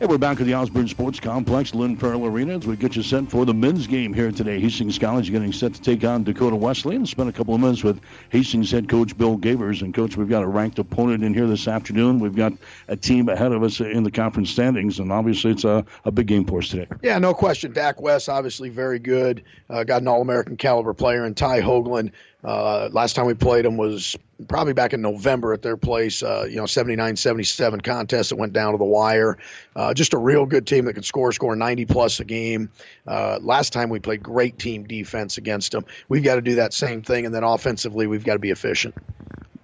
Hey, we're back at the Osborne Sports Complex, Lynn Farrell Arena, as we get you set for the men's game here today. Hastings College getting set to take on Dakota Wesleyan. Spent a couple of minutes with Hastings head coach Bill Gavers. And, coach, we've got a ranked opponent in here this afternoon. We've got a team ahead of us in the conference standings, and obviously it's a, a big game for us today. Yeah, no question. Dak West, obviously very good. Uh, got an All American caliber player, and Ty Hoagland uh, last time we played them was probably back in November at their place, uh, you know, 79 77 contest that went down to the wire. Uh, just a real good team that can score, score 90 plus a game. Uh, last time we played great team defense against them. We've got to do that same thing, and then offensively, we've got to be efficient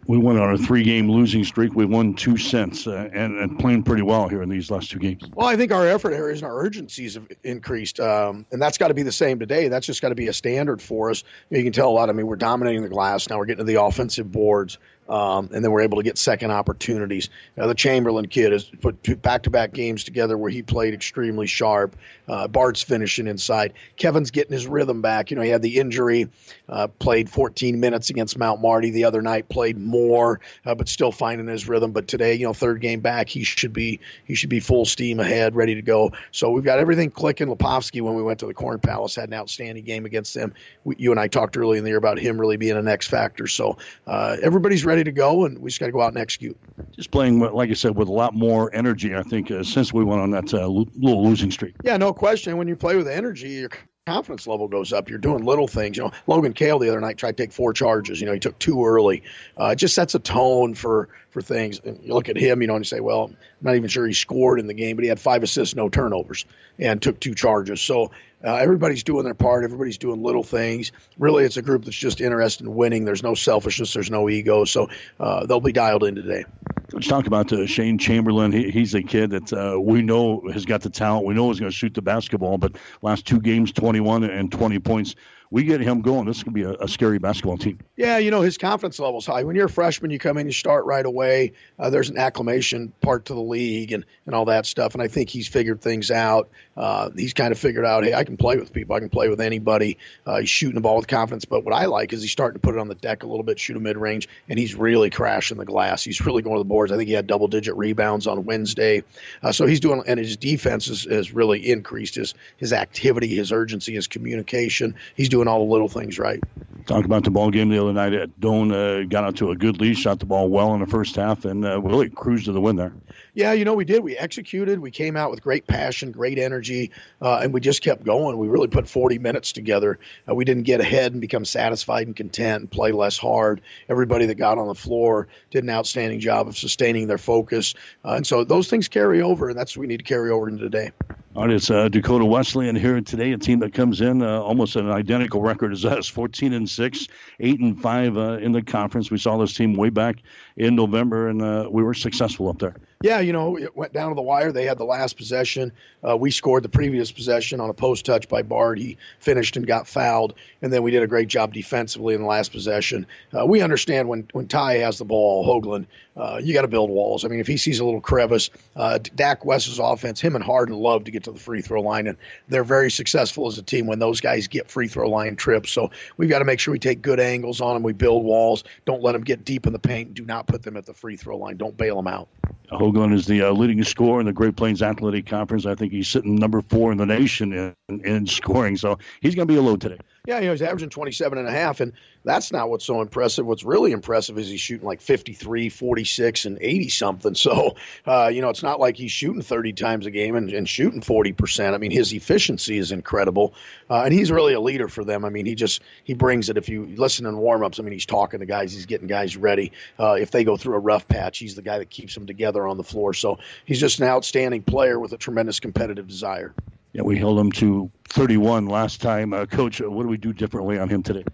we went on a three-game losing streak. We won two cents uh, and, and playing pretty well here in these last two games. Well, I think our effort areas and our urgencies have increased, um, and that's got to be the same today. That's just got to be a standard for us. You, can tell a lot. I mean, we're dominating the glass now. We're getting to the offensive boards. Um, and then we're able to get second opportunities. The Chamberlain kid has put back to back games together where he played extremely sharp. Uh, Bart's finishing inside. Kevin's getting his rhythm back. You know, he had the injury, uh, played 14 minutes against Mount Marty the other night, played more, uh, but still finding his rhythm. But today, you know, third game back, he should be he should be full steam ahead, ready to go. So we've got everything clicking. Lepovsky, when we went to the Corn Palace, had an outstanding game against them. We, you and I talked early in the year about him really being an X factor. So uh, everybody's ready ready to go, and we just got to go out and execute. Just playing, like I said, with a lot more energy. I think uh, since we went on that uh, little losing streak. Yeah, no question. When you play with energy, your confidence level goes up. You're doing little things. You know, Logan Kale the other night tried to take four charges. You know, he took two early. Uh, it just sets a tone for for things. And you look at him, you know, and you say, well, I'm not even sure he scored in the game, but he had five assists, no turnovers, and took two charges. So uh, everybody's doing their part. Everybody's doing little things. Really, it's a group that's just interested in winning. There's no selfishness. There's no ego. So uh, they'll be dialed in today. Let's talk about uh, Shane Chamberlain. He, he's a kid that uh, we know has got the talent. We know he's going to shoot the basketball, but last two games, 21 and 20 points we get him going, this is going to be a, a, scary basketball team. Yeah, you know, his confidence level's high. When you're a freshman, you come in, you start right away. Uh, there's an acclimation part to the league and, and all that stuff. And I think he's figured things out. Uh, he's kind of figured out, hey, I can play with people. I can play with anybody. Uh, he's shooting the ball with confidence. But what I like is he's starting to put it on the deck a little bit, shoot a mid range, and he's really crashing the glass. He's really going to the boards. I think he had double digit rebounds on Wednesday. Uh, so he's doing, and his defense has, has really increased his, his activity, his urgency, his communication. He's doing all the little things right. Talked about the ball game the other night. At Doane uh, got out to a good lead, shot the ball well in the first half, and uh, really cruised to the win there. Yeah, you know, we did. We executed. We came out with great passion, great energy, uh, and we just kept going. We really put 40 minutes together. Uh, we didn't get ahead and become satisfied and content and play less hard. Everybody that got on the floor did an outstanding job of sustaining their focus. Uh, and so those things carry over, and that's what we need to carry over into today. All right, it's uh, Dakota Wesleyan here today, a team that comes in uh, almost an identical record as us 14 and 6, 8 and 5 uh, in the conference. We saw this team way back in November, and uh, we were successful up there. Yeah, you know, it went down to the wire. They had the last possession. Uh, we scored the previous possession on a post touch by Bart. He finished and got fouled, and then we did a great job defensively in the last possession. Uh, we understand when when Ty has the ball, Hoagland, uh, you got to build walls. I mean, if he sees a little crevice, uh, Dak West's offense, him and Harden love to get to the free throw line, and they're very successful as a team when those guys get free throw line trips. So we've got to make sure we take good angles on them. We build walls. Don't let them get deep in the paint. Do not put them at the free throw line. Don't bail them out. Hoagland is the uh, leading scorer in the Great Plains Athletic Conference. I think he's sitting number four in the nation in, in scoring, so he's going to be a load today. Yeah, you know, he's averaging 27 and a half, and that's not what's so impressive. What's really impressive is he's shooting like 53, 46, and 80 something. So, uh, you know, it's not like he's shooting 30 times a game and, and shooting 40%. I mean, his efficiency is incredible. Uh, and he's really a leader for them. I mean, he just, he brings it. If you listen in warm ups, I mean, he's talking to guys, he's getting guys ready. Uh, if they go through a rough patch, he's the guy that keeps them together on the floor. So he's just an outstanding player with a tremendous competitive desire. Yeah, we held him to 31 last time. Uh, Coach, what do we do differently on him today?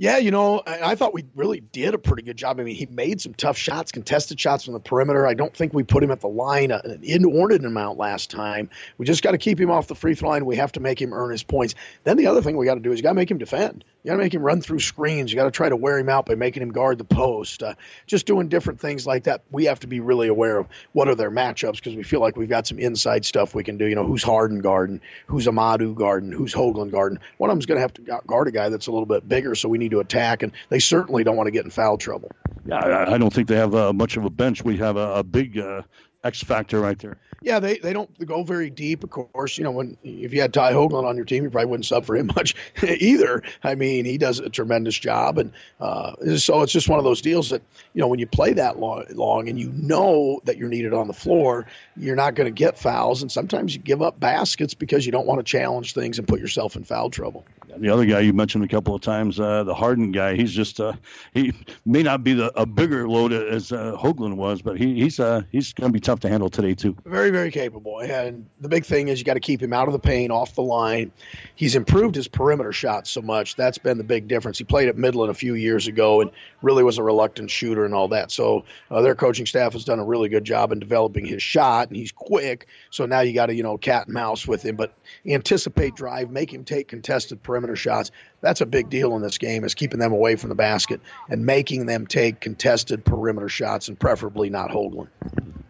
Yeah, you know, I, thought we really did a pretty good job. I mean, he made some tough shots, contested shots from the perimeter. I don't think we put him at the line uh, an inordinate amount last time. We just got to keep him off the free throw line. We have to make him earn his points. Then the other thing we got to do is you got to make him defend. You got to make him run through screens. You got to try to wear him out by making him guard the post. Uh, just doing different things like that. We have to be really aware of what are their matchups because we feel like we've got some inside stuff we can do. You know, who's Harden guarding, who's Amadu guarding, who's Hoagland guarding. One of them's going to have to guard a guy that's a little bit bigger, so we need to attack. And they certainly don't want to get in foul trouble. Yeah, I, I don't think they have uh, much of a bench. We have a, a big. Uh, X factor right there. Yeah, they, they don't go very deep. Of course, you know when if you had Ty Hoagland on your team, you probably wouldn't sub for him much either. I mean, he does a tremendous job, and uh, so it's just one of those deals that you know when you play that long, long and you know that you're needed on the floor, you're not going to get fouls, and sometimes you give up baskets because you don't want to challenge things and put yourself in foul trouble. The other guy you mentioned a couple of times, uh, the Harden guy, he's just uh, he may not be the, a bigger load as uh, Hoagland was, but he, he's uh, he's going to be tough to handle today too. Very very capable, and the big thing is you got to keep him out of the paint, off the line. He's improved his perimeter shot so much. That's been the big difference. He played at Midland a few years ago and really was a reluctant shooter and all that. So uh, their coaching staff has done a really good job in developing his shot, and he's quick. So now you got to you know cat and mouse with him, but anticipate drive, make him take contested perimeter shots. That's a big deal in this game is keeping them away from the basket and making them take contested perimeter shots and preferably not Hoagland.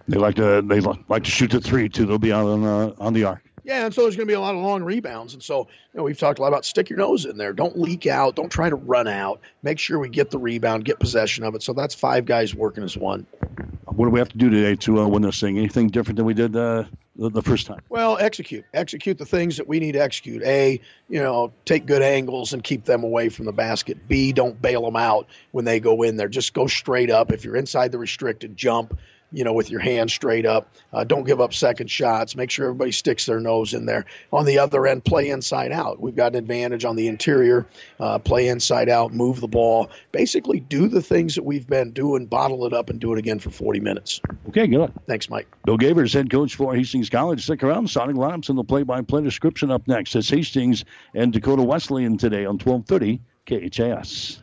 They like to they like to shoot the three too. They'll be on uh, on the arc. Yeah, and so there's going to be a lot of long rebounds. And so, you know, we've talked a lot about stick your nose in there. Don't leak out. Don't try to run out. Make sure we get the rebound, get possession of it. So that's five guys working as one. What do we have to do today to uh, win this thing? Anything different than we did uh, the, the first time? Well, execute. Execute the things that we need to execute. A, you know, take good angles and keep them away from the basket. B, don't bail them out when they go in there. Just go straight up. If you're inside the restricted, jump you know, with your hands straight up. Uh, don't give up second shots. Make sure everybody sticks their nose in there. On the other end, play inside out. We've got an advantage on the interior. Uh, play inside out, move the ball. Basically, do the things that we've been doing, bottle it up, and do it again for 40 minutes. Okay, good. Thanks, Mike. Bill Gavers, head coach for Hastings College. Stick around. Sonic lineups and the play-by-play description up next. It's Hastings and Dakota Wesleyan today on 1230 KHAS.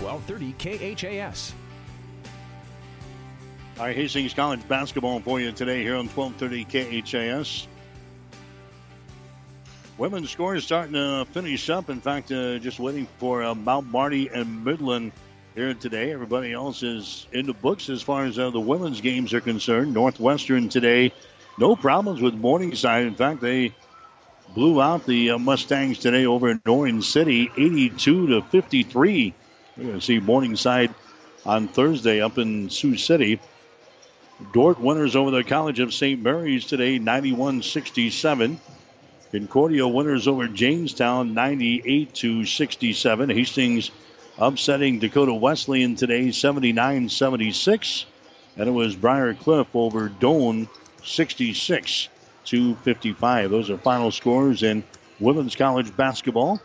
1230 KHAS. All right, Hastings College basketball for you today here on 1230 KHAS. Women's score is starting to finish up. In fact, uh, just waiting for uh, Mount Marty and Midland here today. Everybody else is in the books as far as uh, the women's games are concerned. Northwestern today, no problems with Morningside. In fact, they blew out the uh, Mustangs today over in Orange City, 82 to 53. We're going to see Morningside on Thursday up in Sioux City. Dordt winners over the College of St. Mary's today, 91 67. Concordia winners over Jamestown, 98 to 67. Hastings upsetting Dakota Wesleyan today, 79 76. And it was Briar Cliff over Doane, 66 to 55. Those are final scores in women's college basketball.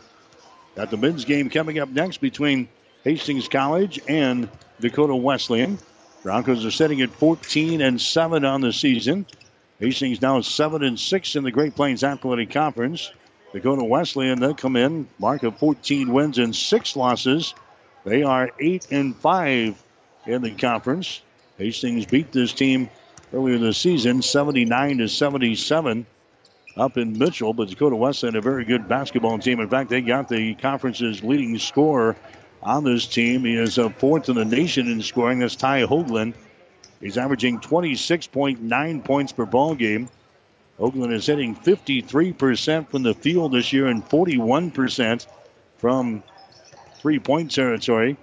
Got the men's game coming up next between Hastings College and Dakota Wesleyan. Broncos are sitting at 14 and 7 on the season. Hastings now 7 and 6 in the Great Plains Athletic Conference. Dakota Wesleyan they come in, mark of 14 wins and 6 losses. They are 8 and 5 in the conference. Hastings beat this team earlier this season 79 to 77 up in Mitchell, but Dakota Wesleyan a very good basketball team. In fact, they got the conference's leading scorer on this team. He is a fourth in the nation in scoring. That's Ty Hoagland. He's averaging 26.9 points per ball game. Hoagland is hitting 53% from the field this year and 41% from three-point territory.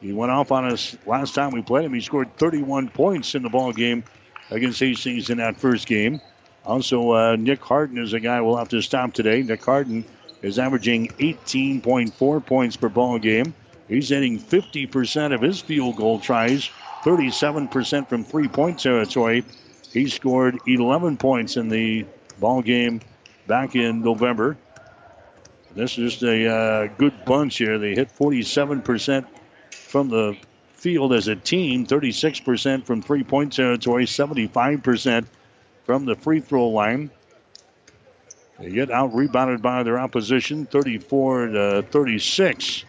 He went off on us last time we played him. He scored 31 points in the ball game against Hastings in that first game. Also, uh, Nick Harden is a guy we'll have to stop today. Nick Harden is averaging 18.4 points per ball game. He's hitting 50% of his field goal tries 37% from three point territory. He scored 11 points in the ball game back in November. This is just a uh, good bunch here. They hit 47% from the field as a team, 36% from three point territory, 75% from the free throw line. They get out rebounded by their opposition, 34 to 36.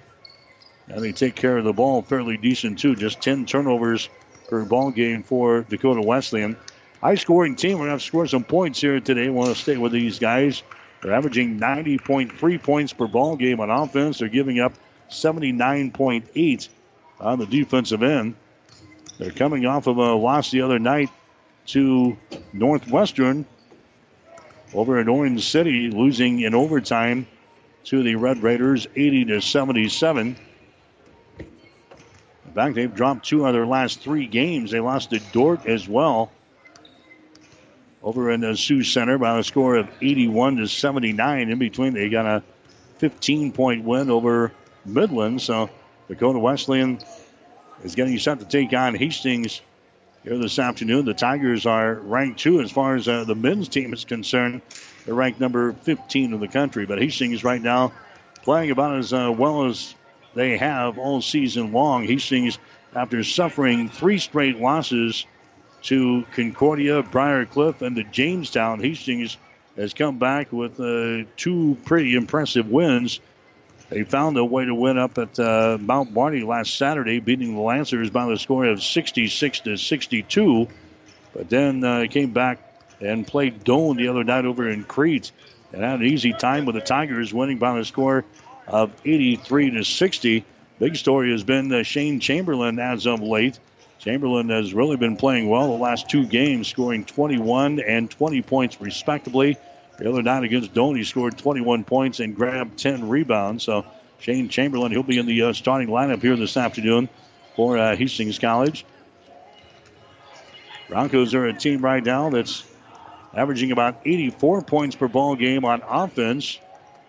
And they take care of the ball fairly decent, too. Just 10 turnovers per ball game for Dakota Wesleyan. High scoring team. We're going to have score some points here today. Want to stay with these guys. They're averaging 90.3 points per ball game on offense. They're giving up 79.8 on the defensive end. They're coming off of a loss the other night to Northwestern over in Orange City, losing in overtime to the Red Raiders 80 to 77. In fact, they've dropped two of their last three games. They lost to Dordt as well over in the Sioux Center by a score of 81 to 79. In between, they got a 15 point win over Midland. So Dakota Wesleyan is getting set to take on Hastings here this afternoon. The Tigers are ranked two as far as uh, the men's team is concerned. They're ranked number 15 in the country, but Hastings right now playing about as uh, well as they have all season long. Hastings, after suffering three straight losses to Concordia, Briarcliff, and the Jamestown, Hastings has come back with uh, two pretty impressive wins. They found a way to win up at uh, Mount Marty last Saturday, beating the Lancers by the score of 66 to 62. But then uh, came back and played Doane the other night over in Crete and had an easy time with the Tigers winning by the score of 83 to 60. Big story has been uh, Shane Chamberlain as of late. Chamberlain has really been playing well the last two games, scoring 21 and 20 points respectively. The other night against Doane, he scored 21 points and grabbed 10 rebounds. So Shane Chamberlain, he'll be in the uh, starting lineup here this afternoon for uh, Hastings College. Broncos are a team right now that's averaging about 84 points per ball game on offense.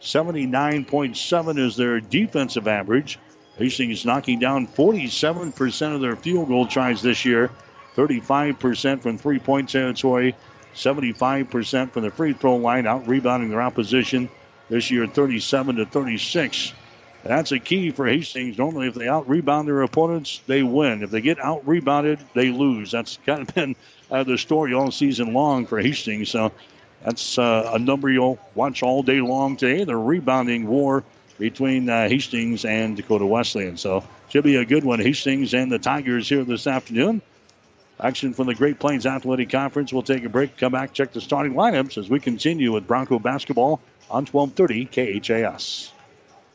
79.7 is their defensive average. Hastings knocking down 47% of their field goal tries this year, 35% from three point territory, 75% from the free throw line, out rebounding their opposition this year, 37 to 36. That's a key for Hastings. Normally, if they out rebound their opponents, they win. If they get out rebounded, they lose. That's kind of been uh, the story all season long for Hastings. So that's uh, a number you'll watch all day long today. The rebounding war between uh, Hastings and Dakota Wesleyan. So should be a good one. Hastings and the Tigers here this afternoon. Action from the Great Plains Athletic Conference. We'll take a break, come back, check the starting lineups as we continue with Bronco basketball on 1230 KHAS.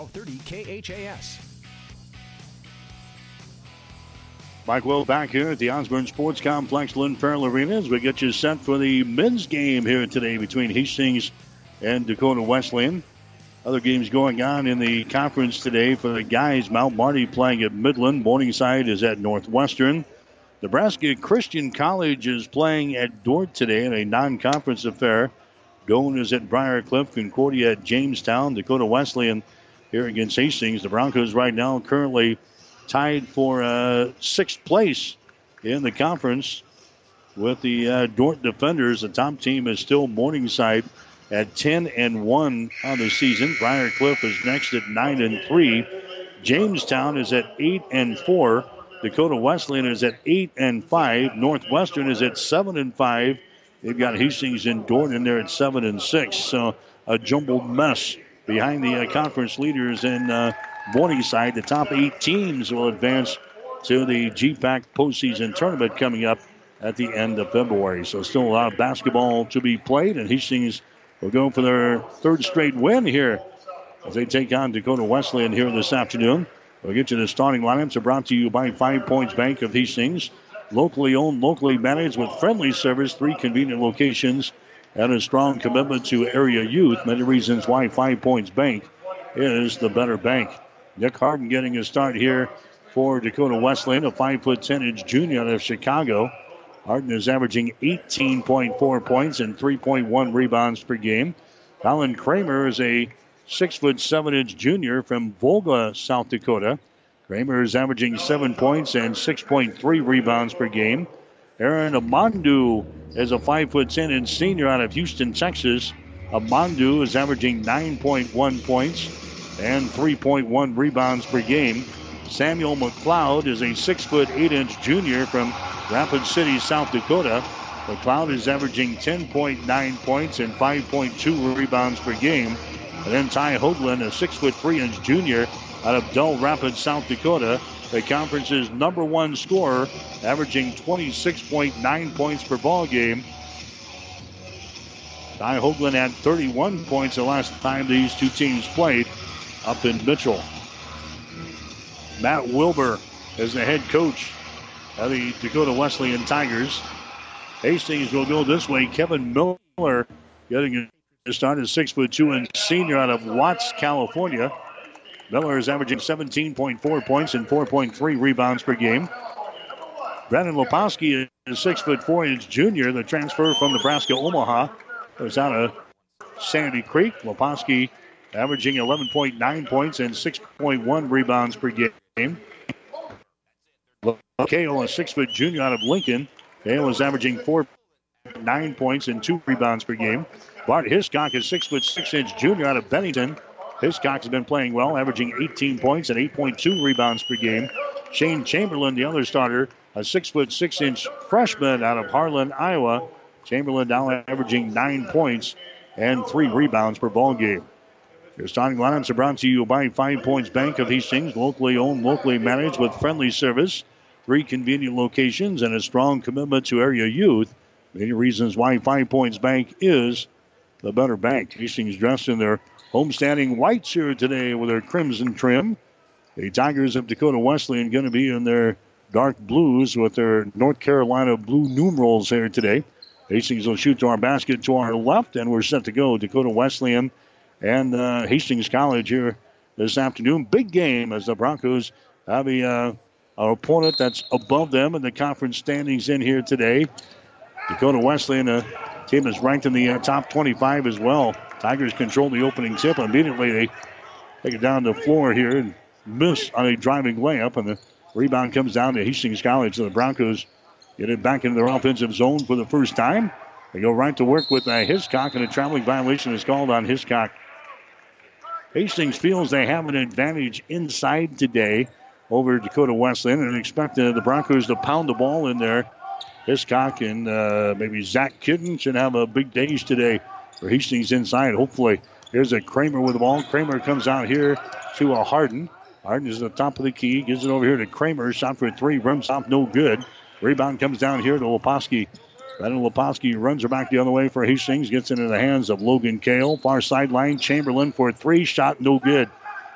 1230 KHAS. Mike Will back here at the Osborne Sports Complex, Lynn Farrell Arena as we get you set for the men's game here today between Hastings and Dakota Wesleyan. Other games going on in the conference today for the guys. Mount Marty playing at Midland. Morningside is at Northwestern. Nebraska Christian College is playing at Dordt today in a non-conference affair. Doane is at Briar Cliff. Concordia at Jamestown. Dakota Wesleyan here against Hastings. The Broncos right now currently tied for uh, sixth place in the conference with the uh, Dordt Defenders. The top team is still Morningside at 10 and 1 on the season. Briar Cliff is next at 9 and 3. Jamestown is at 8 and 4. Dakota Wesleyan is at 8 and 5. Northwestern is at 7 and 5. They've got Hastings and Dordt in there at 7 and 6. So a jumbled mess behind the uh, conference leaders in uh, Morningside. The top eight teams will advance to the GPAC postseason tournament coming up at the end of February. So still a lot of basketball to be played, and Hastings will go for their third straight win here as they take on Dakota Wesleyan here this afternoon. We'll get you the starting lineups are brought to you by Five Points Bank of Hastings. Locally owned, locally managed with friendly service, three convenient locations, and a strong commitment to area youth. Many reasons why Five Points Bank is the better bank. Nick Harden getting a start here for Dakota Wesleyan, a five-foot-ten-inch junior out of Chicago. Harden is averaging 18.4 points and 3.1 rebounds per game. Alan Kramer is a 6 foot 7 inch junior from Volga, South Dakota. Kramer is averaging 7 points and 6.3 rebounds per game. Aaron Amandu is a 5 foot 10 inch senior out of Houston, Texas. Amandu is averaging 9.1 points and 3.1 rebounds per game. Samuel McLeod is a 6 foot 8 inch junior from Rapid City, South Dakota. McLeod is averaging 10.9 points and 5.2 rebounds per game. And then Ty Hoagland, a 6 foot 3 inch junior out of Dell Rapids, South Dakota, the conference's number one scorer, averaging 26.9 points per ball game. Ty Hoagland had 31 points the last time these two teams played up in Mitchell. Matt Wilbur is the head coach of the Dakota Wesleyan Tigers. Hastings will go this way. Kevin Miller getting a start as six foot two and senior out of Watts, California. Miller is averaging 17.4 points and 4.3 rebounds per game. Brandon Leposki is six foot four inch junior. The transfer from Nebraska Omaha was out of Sandy Creek. Leposki averaging 11.9 points and 6.1 rebounds per game. Kale, a six foot junior out of Lincoln. Kale is averaging four nine points and two rebounds per game. Bart Hiscock is six foot six inch junior out of Bennington. Hiscock has been playing well, averaging 18 points and 8.2 rebounds per game. Shane Chamberlain, the other starter, a six foot six inch freshman out of Harlan, Iowa. Chamberlain now averaging nine points and three rebounds per ball game. Your starting lineups are brought to you by Five Points Bank of Hastings, locally owned, locally managed with friendly service, three convenient locations, and a strong commitment to area youth. Many reasons why Five Points Bank is the better bank. Hastings dressed in their homestanding whites here today with their crimson trim. The Tigers of Dakota Wesleyan going to be in their dark blues with their North Carolina blue numerals here today. Hastings will shoot to our basket to our left, and we're set to go. Dakota Wesleyan and uh, Hastings College here this afternoon. Big game as the Broncos have a, uh, an opponent that's above them in the conference standings in here today. Dakota Wesleyan, a team is ranked in the uh, top 25 as well. Tigers control the opening tip. Immediately they take it down the floor here and miss on a driving layup, and the rebound comes down to Hastings College. So the Broncos get it back into their offensive zone for the first time. They go right to work with uh, Hiscock, and a traveling violation is called on Hiscock. Hastings feels they have an advantage inside today over Dakota Wesleyan and expect the Broncos to pound the ball in there. Hiscock and uh, maybe Zach Kidden should have a big days today for Hastings inside, hopefully. Here's a Kramer with the ball. Kramer comes out here to a Harden. Harden is at the top of the key, gives it over here to Kramer. Shot for three, rims off, no good. Rebound comes down here to Leposki. Brandon Leposki runs her back the other way for Hastings, gets into the hands of Logan Kale. Far sideline, Chamberlain for three, shot no good.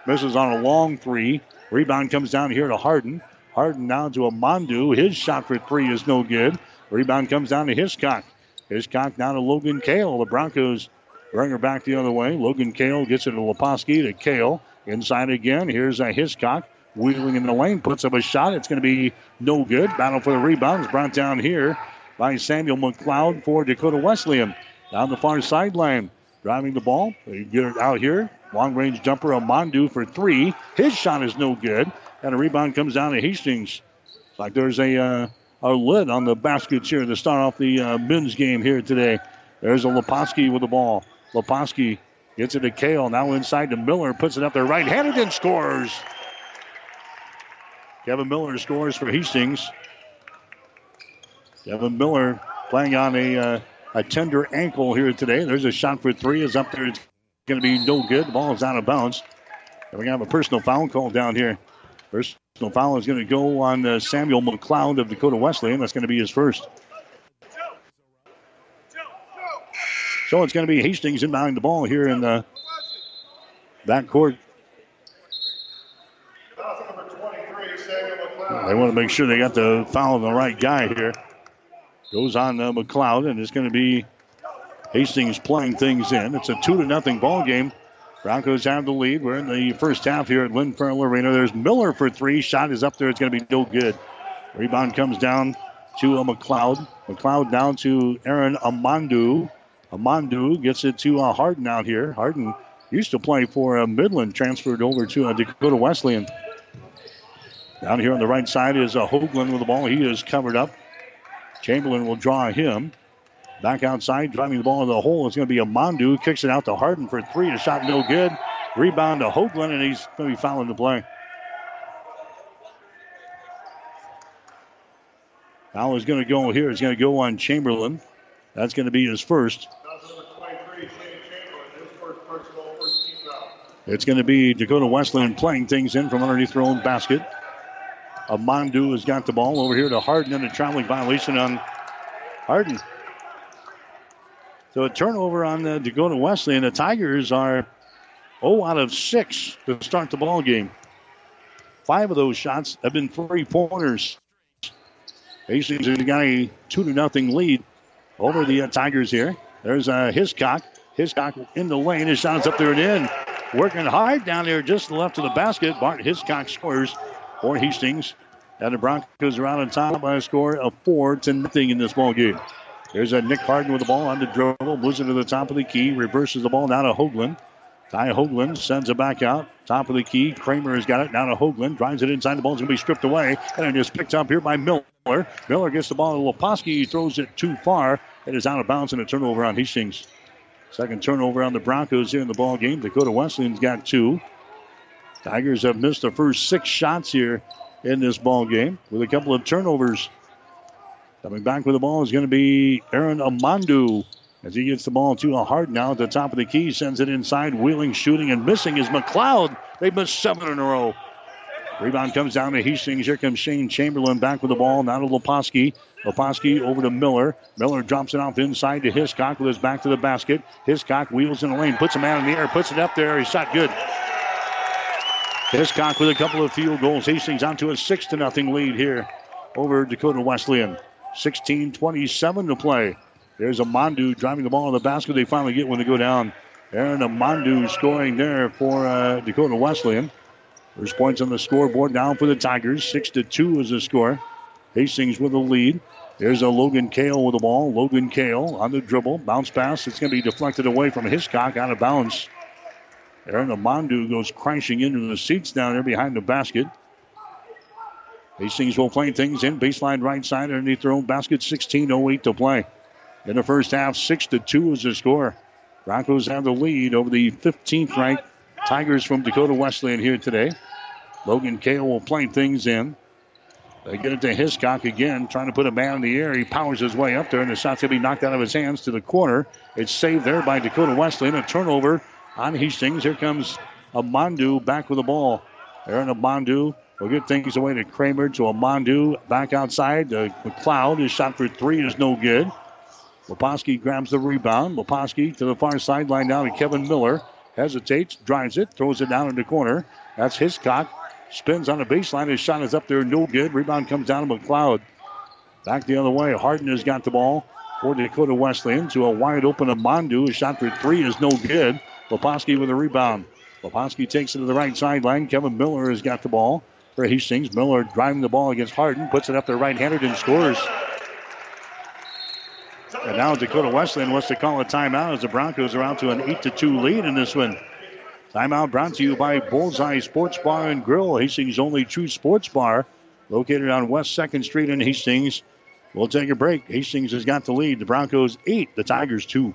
Misses on a long three. Rebound comes down here to Harden. Harden down to Amandu. His shot for three is no good. Rebound comes down to Hiscock. Hiscock down to Logan Kale. The Broncos Bring her back the other way. Logan Kale gets it to Leposki to Kale. Inside again. Here's a Hiscock. Wheeling in the lane. Puts up a shot. It's going to be no good. Battle for the rebound is brought down here by Samuel McLeod for Dakota Wesleyan. Down the far sideline. Driving the ball. They get it out here. Long range jumper, Amandu for three. His shot is no good. And a rebound comes down to Hastings. It's like there's a, uh, a lid on the baskets here to start off the uh, men's game here today. There's a Leposki with the ball. Leposki gets it to Kale. Now inside to Miller. Puts it up there right handed and scores. Kevin Miller scores for Hastings. Kevin Miller playing on a, uh, a tender ankle here today. There's a shot for three. Is up there. It's going to be no good. The ball is out of bounds. And we have a personal foul call down here. Personal foul is going to go on uh, Samuel McLeod of Dakota Wesleyan. That's going to be his first. So it's going to be Hastings inbounding the ball here in the back court. They want to make sure they got the foul on the right guy here. Goes on uh, McLeod, and it's going to be Hastings playing things in. It's a two to nothing ball game. Broncos have the lead. We're in the first half here at Lynn Farrell Arena. There's Miller for three. Shot is up there. It's going to be no good. Rebound comes down to McLeod. McLeod down to Aaron Amandu. Amandu gets it to uh, Harden out here. Harden used to play for uh, Midland, transferred over to uh, Dakota Wesleyan. Down here on the right side is uh, Hoagland with the ball. He is covered up. Chamberlain will draw him. Back outside, driving the ball into the hole. It's going to be a Amandu. Kicks it out to Harden for three. The shot no good. Rebound to Hoagland, and he's going to be fouling the play. Foul is going to go here. It's going to go on Chamberlain. That's going to be his first. It's going to be Dakota Wesleyan playing things in from underneath their own basket. Amandu has got the ball over here to Harden and a traveling violation on Harden. So a turnover on the Dakota Wesley, and The Tigers are 0 out of 6 to start the ball game. Five of those shots have been three pointers. Hastings has got a 2 to nothing lead over the uh, Tigers here. There's uh, Hiscock. Hiscock in the lane. His shot's up there and in. Working hard down there just left of the basket. Bart Hiscock scores for Hastings. And the Broncos are out on top by a score of 4 to nothing in this ball game. There's a Nick Harden with the ball on the dribble. Moves it to the top of the key. Reverses the ball down to Hoagland. Ty Hoagland sends it back out. Top of the key. Kramer has got it down to Hoagland. Drives it inside. The ball's going to be stripped away. And it is picked up here by Miller. Miller gets the ball to Leposki. He throws it too far. It is out of bounds and a turnover on Hastings. Second turnover on the Broncos here in the ball game. Dakota Wesleyan's got two. Tigers have missed the first six shots here in this ball game with a couple of turnovers. Coming back with the ball is going to be Aaron Amandu as he gets the ball to a Hart now at the top of the key. Sends it inside, wheeling, shooting, and missing is McLeod. They've missed seven in a row. Rebound comes down to Hastings. Here comes Shane Chamberlain back with the ball. Now to Leposki. Leposki over to Miller. Miller drops it off inside to Hiscock with his back to the basket. Hiscock wheels in the lane, puts a man in the air, puts it up there. He shot good. Hiscock with a couple of field goals. Hastings onto a 6 to nothing lead here over Dakota Wesleyan. 16 27 to play. There's Amandu driving the ball in the basket. They finally get when they go down. Aaron Amandu scoring there for uh, Dakota Wesleyan. There's points on the scoreboard now for the Tigers. 6 to 2 is the score. Hastings with the lead. There's a Logan Kale with the ball. Logan Kale on the dribble. Bounce pass. It's going to be deflected away from Hiscock out of bounds. Aaron Amandu goes crashing into the seats down there behind the basket. Hastings will play things in baseline right side underneath their own basket. 16:08 to play. In the first half, six to two is the score. Broncos have the lead over the 15th ranked Tigers from Dakota Wesleyan here today. Logan Kale will play things in. They get it to Hiscock again, trying to put a man in the air. He powers his way up there, and the shot's going to be knocked out of his hands to the corner. It's saved there by Dakota Wesleyan. A turnover on Hastings. Here comes Amandu back with the ball. Aaron Amandu will get things away to Kramer to Amandu back outside. Uh, McLeod, his shot for three is no good. Leposki grabs the rebound. Leposki to the far sideline now to Kevin Miller. Hesitates, drives it, throws it down in the corner. That's Hiscock. Spins on the baseline. His shot is up there, no good. Rebound comes down to McLeod. Back the other way. Harden has got the ball. for Dakota Wesleyan to a wide open Amandu. A shot for three is no good. Leposki with a rebound. Leposki takes it to the right sideline. Kevin Miller has got the ball for Hastings. Miller driving the ball against Hardin, puts it up there right handed and scores. And now Dakota Wesleyan wants to call a timeout as the Broncos are out to an 8 to 2 lead in this one. Timeout brought to you by Bullseye Sports Bar and Grill, Hastings' only true sports bar, located on West 2nd Street in Hastings. We'll take a break. Hastings has got the lead. The Broncos 8, the Tigers 2.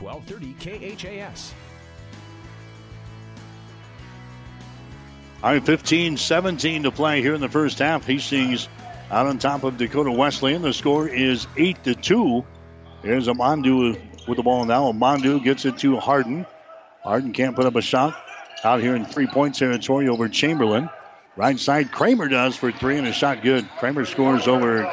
1230 KHAS. All right, 15 17 to play here in the first half. Hastings out on top of Dakota Wesleyan. The score is 8 to 2. Here's Amandu with the ball now. Amandu gets it to Harden. Harden can't put up a shot out here in three point territory over Chamberlain. Right side, Kramer does for three, and a shot good. Kramer scores over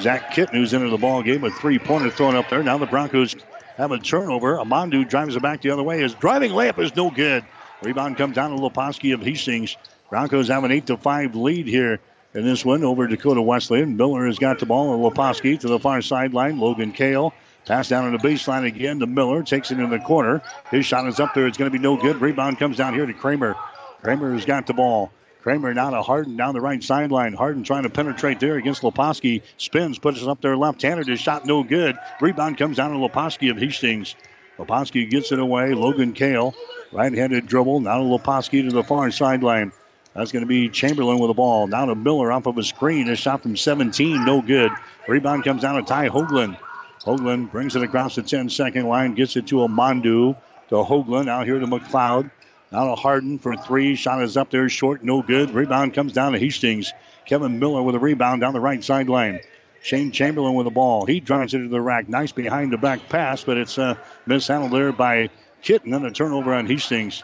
Zach Kitten, who's into the ball game. A three pointer thrown up there. Now the Broncos have a turnover. Amandu drives it back the other way. His driving layup is no good. Rebound comes down to Leposki of Hastings. Broncos have an 8 to 5 lead here in this one over Dakota Wesleyan. Miller has got the ball. Leposki to the far sideline. Logan Kale. Pass down on the baseline again to Miller. Takes it in the corner. His shot is up there. It's going to be no good. Rebound comes down here to Kramer. Kramer has got the ball. Kramer now to Harden down the right sideline. Harden trying to penetrate there against Leposki. Spins, puts it up there left-handed. His shot no good. Rebound comes down to Leposki of Hastings. Leposki gets it away. Logan Kale, right-handed dribble. Now to Leposki to the far sideline. That's going to be Chamberlain with the ball. Now to Miller off of a screen. A shot from 17, no good. Rebound comes down to Ty Hoagland. Hoagland brings it across the 10-second line, gets it to Amandu. To Hoagland, out here to McLeod. Now to Hardin for three. Shot is up there, short, no good. Rebound comes down to Hastings. Kevin Miller with a rebound down the right sideline. Shane Chamberlain with the ball. He drives it to the rack. Nice behind the back pass, but it's uh, mishandled there by Kitten and a turnover on Hastings.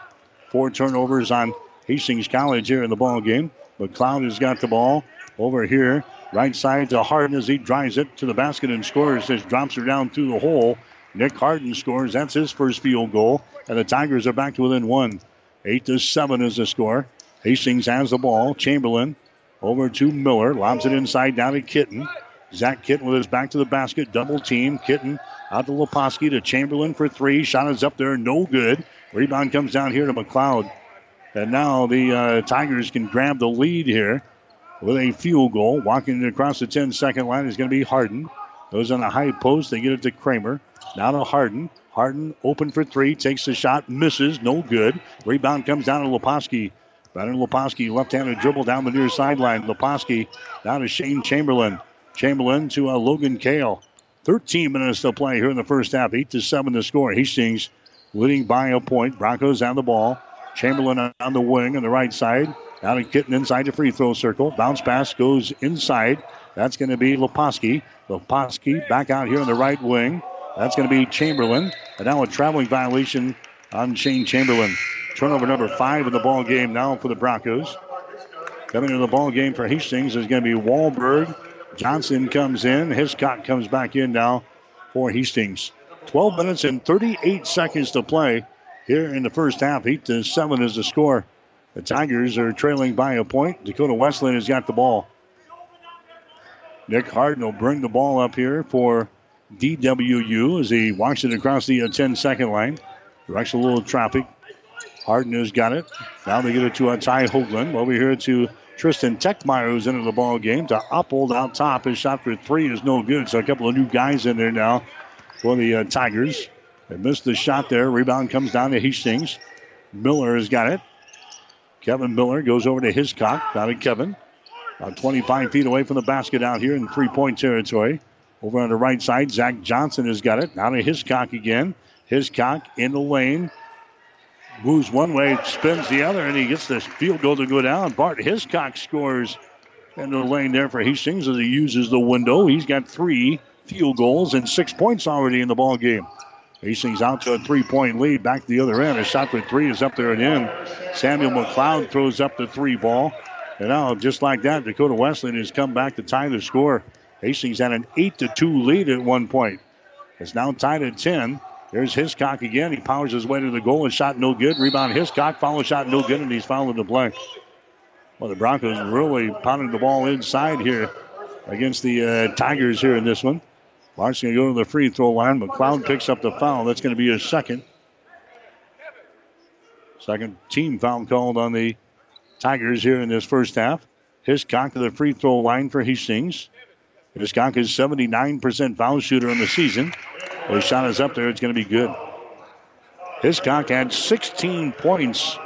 Four turnovers on Hastings College here in the ball game. McLeod has got the ball over here. Right side to Hardin as he drives it to the basket and scores. Just drops her down through the hole. Nick Hardin scores. That's his first field goal. And the Tigers are back to within one. Eight to seven is the score. Hastings has the ball. Chamberlain over to Miller. Lobs it inside down to Kitten. Zach Kitten with his back to the basket. Double team. Kitten out to Leposki to Chamberlain for three. Shot is up there. No good. Rebound comes down here to McLeod. And now the uh, Tigers can grab the lead here with a field goal. Walking across the 10 second line is going to be Hardin. Goes on a high post. They get it to Kramer. Now to Hardin. Hardin open for three, takes the shot, misses, no good. Rebound comes down to Leposki. Brandon Leposki, left-handed dribble down the near sideline. Leposki down to Shane Chamberlain. Chamberlain to uh, Logan Kale. 13 minutes to play here in the first half. 8 to 7 to score. Hastings leading by a point. Broncos on the ball. Chamberlain on the wing on the right side. Down to Kitten inside the free throw circle. Bounce pass goes inside. That's going to be Leposki. Leposki back out here on the right wing. That's going to be Chamberlain. And now a traveling violation on Shane Chamberlain. Turnover number five in the ball game now for the Broncos. Coming into the ball game for Hastings is going to be Wahlberg. Johnson comes in. Hiscock comes back in now for Hastings. 12 minutes and 38 seconds to play here in the first half. 8 to 7 is the score. The Tigers are trailing by a point. Dakota Wesleyan has got the ball. Nick Harden will bring the ball up here for DWU as he walks it across the 10 second line. Directs a little traffic. Hardin has got it. Now they get it to uh, Ty Hoagland. Over here to Tristan Techmeyer, who's into the ball game. To Uphold out top. His shot for three is no good. So a couple of new guys in there now for the uh, Tigers. They missed the shot there. Rebound comes down to Hastings. Miller has got it. Kevin Miller goes over to Hiscock. Down to Kevin. About 25 feet away from the basket out here in three point territory. Over on the right side, Zach Johnson has got it. Now to Hiscock again. Hiscock in the lane. Moves one way, spins the other, and he gets this field goal to go down. Bart Hiscock scores in the lane there for Hastings as he uses the window. He's got three field goals and six points already in the ball game. Hastings out to a three-point lead. Back the other end. A shot for three is up there and in. Samuel McLeod throws up the three ball. And now, just like that, Dakota Wesleyan has come back to tie the score. Hastings had an 8 to 2 lead at one point. It's now tied at 10. There's Hiscock again. He powers his way to the goal. and shot no good. Rebound Hiscock. Follow shot no good, and he's fouled the play. Well, the Broncos really pounding the ball inside here against the uh, Tigers here in this one. Bart's going to go to the free throw line. McLeod picks up the foul. That's going to be his second. Second team foul called on the Tigers here in this first half. Hiscock to the free throw line for Hastings. Hiscock is 79% foul shooter in the season. His shot is up there. It's going to be good. Hiscock had 16 points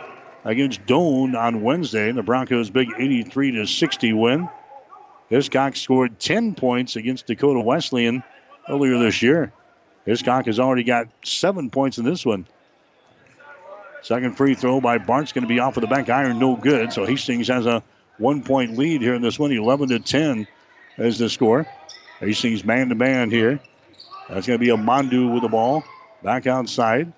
against Doane on Wednesday. in The Broncos' big 83 to 60 win. Hiscock scored 10 points against Dakota Wesleyan earlier this year. Hiscock has already got seven points in this one. Second free throw by Bart's going to be off of the back iron, no good. So Hastings has a one point lead here in this one, 11 to 10 is the score. Hastings man to man here. That's going to be a Mondu with the ball back outside.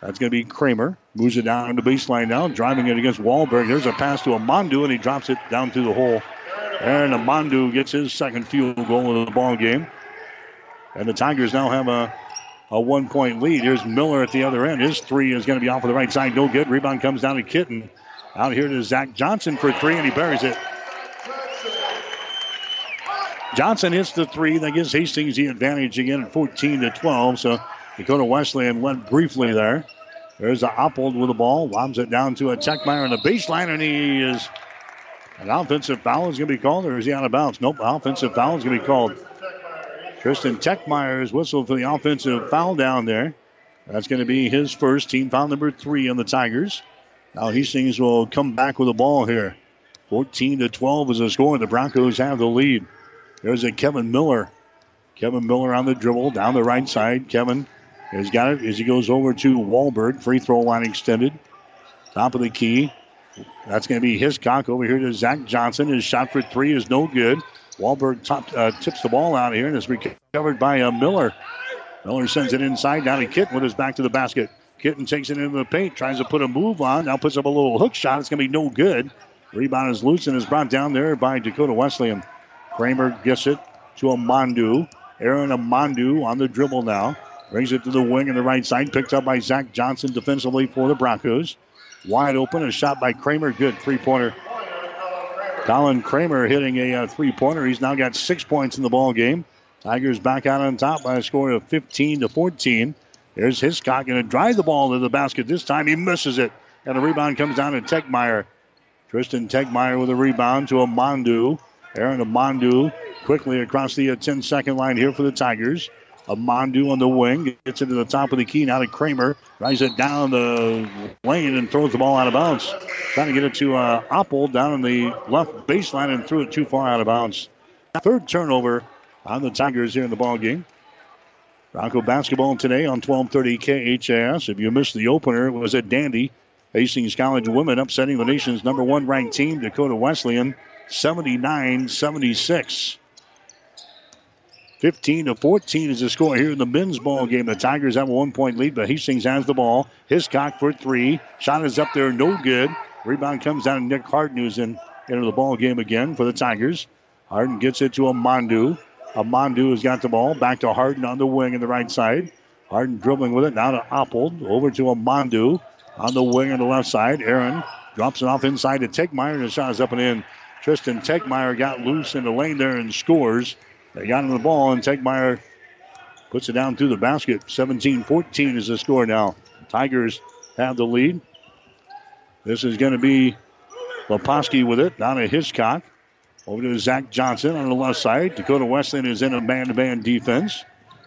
That's going to be Kramer. Moves it down the baseline now, driving it against Wahlberg. There's a pass to Amandu, and he drops it down through the hole. And Amandu gets his second field goal of the ball game. And the Tigers now have a, a one point lead. Here's Miller at the other end. His three is going to be off of the right side. No good. Rebound comes down to Kitten. Out here to Zach Johnson for three, and he buries it. Johnson hits the three. That gives Hastings the advantage again at 14 to 12. So Dakota Wesleyan led briefly there. There's a Oppold with the ball. Lobs it down to a Techmeyer on the baseline, and he is. An offensive foul is going to be called, or is he out of bounds? Nope, offensive foul is going to be called. Tristan Techmeyer is whistled for the offensive foul down there. That's going to be his first team foul number three on the Tigers. Now Hastings will come back with the ball here. 14 to 12 is the score. The Broncos have the lead. There's a Kevin Miller. Kevin Miller on the dribble down the right side. Kevin has got it as he goes over to Wahlberg. Free throw line extended. Top of the key. That's going to be Hiscock over here to Zach Johnson. His shot for three is no good. Wahlberg top, uh, tips the ball out of here and is recovered by uh, Miller. Miller sends it inside down to Kitten with his back to the basket. Kitten takes it into the paint, tries to put a move on. Now puts up a little hook shot. It's going to be no good. Rebound is loose and is brought down there by Dakota Wesleyan. Kramer gets it to Amandu. Aaron Amandu on the dribble now. Brings it to the wing on the right side. Picked up by Zach Johnson defensively for the Broncos. Wide open. A shot by Kramer. Good three pointer. Colin Kramer hitting a uh, three pointer. He's now got six points in the ball game. Tigers back out on top by a score of 15 to 14. There's Hiscock going to drive the ball to the basket. This time he misses it. And the rebound comes down to Techmeyer. Tristan Techmeyer with a rebound to Amandu. Aaron Amandu quickly across the uh, 10 second line here for the Tigers. Amandu on the wing gets into the top of the key now to Kramer. Drives it down the lane and throws the ball out of bounds. Trying to get it to uh, Oppold down on the left baseline and threw it too far out of bounds. Third turnover on the Tigers here in the ball game. Bronco basketball today on 1230 KHAS. If you missed the opener, it was at Dandy. Hastings College women upsetting the nation's number one ranked team, Dakota Wesleyan, 79 76. 15 to 14 is the score here in the men's ball game. The Tigers have a one point lead, but Hastings has the ball. Hiscock for three. Shot is up there, no good. Rebound comes down to Nick Harden, who's in into the ball game again for the Tigers. Harden gets it to Amandu. Amandu has got the ball. Back to Harden on the wing on the right side. Harden dribbling with it. Now to Oppold. Over to Amandu on the wing on the left side. Aaron drops it off inside to Techmeyer, and the shot is up and in. Tristan Techmeyer got loose in the lane there and scores. They got him the ball, and Techmeyer puts it down through the basket. 17 14 is the score now. Tigers have the lead. This is going to be Leposki with it. Down to Hiscock. Over to Zach Johnson on the left side. Dakota Wesleyan is in a man to man defense.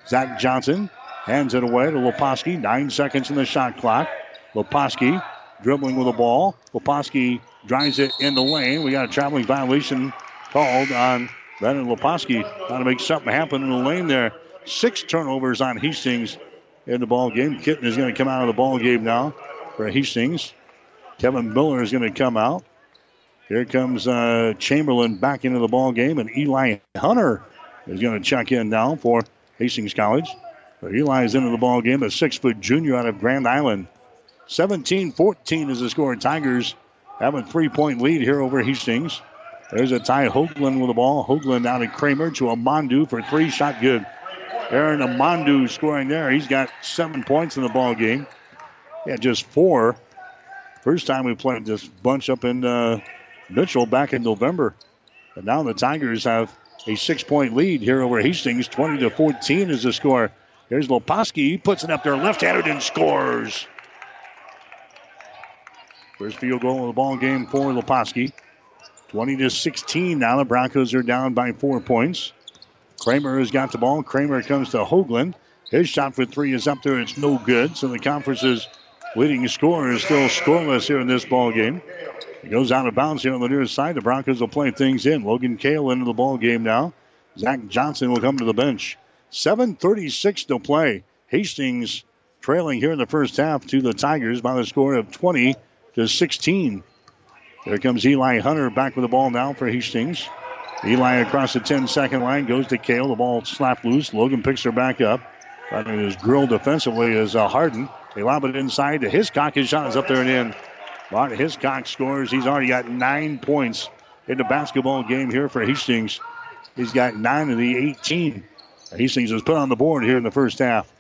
Zach Johnson hands it away to Leposki. Nine seconds in the shot clock. Leposki dribbling with the ball. Leposki drives it in the lane. We got a traveling violation called on Brandon Leposki. Trying to make something happen in the lane there. Six turnovers on Hastings in the ball game. Kitten is going to come out of the ball game now for Hastings. Kevin Miller is going to come out. Here comes uh, Chamberlain back into the ball game, and Eli Hunter is going to check in now for Hastings College. So Eli's into the ball game, a six-foot junior out of Grand Island. 17-14 is the score. Tigers have a three-point lead here over Hastings. There's a Ty Hoagland with the ball. Hoagland out of Kramer to Amandu for three. Shot good. Aaron Amandu scoring there. He's got seven points in the ball game. Yeah, just four. First time we played this bunch up in uh, Mitchell back in November. And now the Tigers have a six-point lead here over Hastings. 20 to 14 is the score. Here's Loposki. He puts it up there left-handed and scores. First field goal of the ball game for Loposki. 20 to 16 now. The Broncos are down by four points. Kramer has got the ball. Kramer comes to Hoagland. His shot for three is up there. It's no good. So the conference's leading scorer is still scoreless here in this ball game. It goes out of bounds here on the near side. The Broncos will play things in. Logan Kale into the ball game now. Zach Johnson will come to the bench. 7.36 to play. Hastings trailing here in the first half to the Tigers by the score of 20 to 16. There comes Eli Hunter back with the ball now for Hastings. Eli across the 10 second line goes to Kale. The ball slapped loose. Logan picks her back up. Right in his grill defensively is uh, Harden. They lob it inside to Hiscock. His shot is up there and in. Bart Hiscock scores. He's already got nine points in the basketball game here for Hastings. He's got nine of the 18. Hastings has put on the board here in the first half.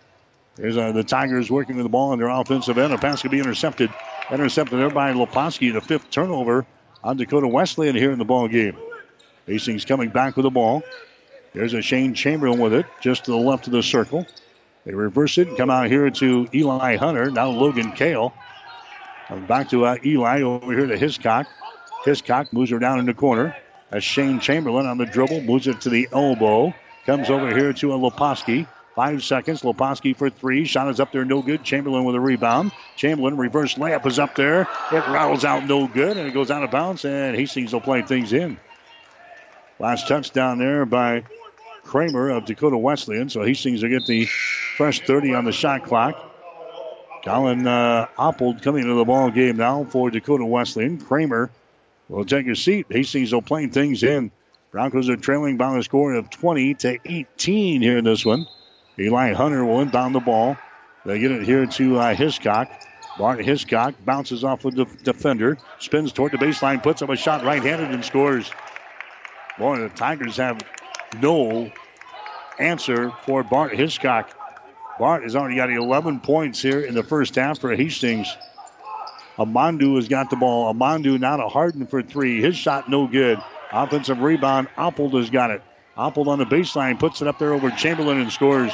There's uh, the Tigers working with the ball on their offensive end. A pass could be intercepted. Intercepted there by Loposki, the fifth turnover on Dakota Wesleyan here in the ball game. Hastings coming back with the ball. There's a Shane Chamberlain with it, just to the left of the circle. They reverse it and come out here to Eli Hunter. Now Logan Kale. And Back to uh, Eli over here to Hiscock. Hiscock moves her down in the corner. As Shane Chamberlain on the dribble moves it to the elbow. Comes over here to a Loposki. Five seconds. Loposki for three. Shot is up there, no good. Chamberlain with a rebound. Chamberlain reverse layup is up there. It rattles out, no good, and it goes out of bounds. And Hastings will play things in. Last touchdown there by Kramer of Dakota Wesleyan. So Hastings will get the fresh 30 on the shot clock. Colin uh, Oppold coming into the ball game now for Dakota Wesleyan. Kramer will take a seat. Hastings will play things in. Broncos are trailing by the score of 20 to 18 here in this one. Eli Hunter will inbound the ball. They get it here to uh, Hiscock. Bart Hiscock bounces off of the defender, spins toward the baseline, puts up a shot right handed and scores. Boy, the Tigers have no answer for Bart Hiscock. Bart has already got 11 points here in the first half for Hastings. Amandu has got the ball. Amandu now to Harden for three. His shot no good. Offensive rebound. Oppold has got it. Oppold on the baseline puts it up there over Chamberlain and scores.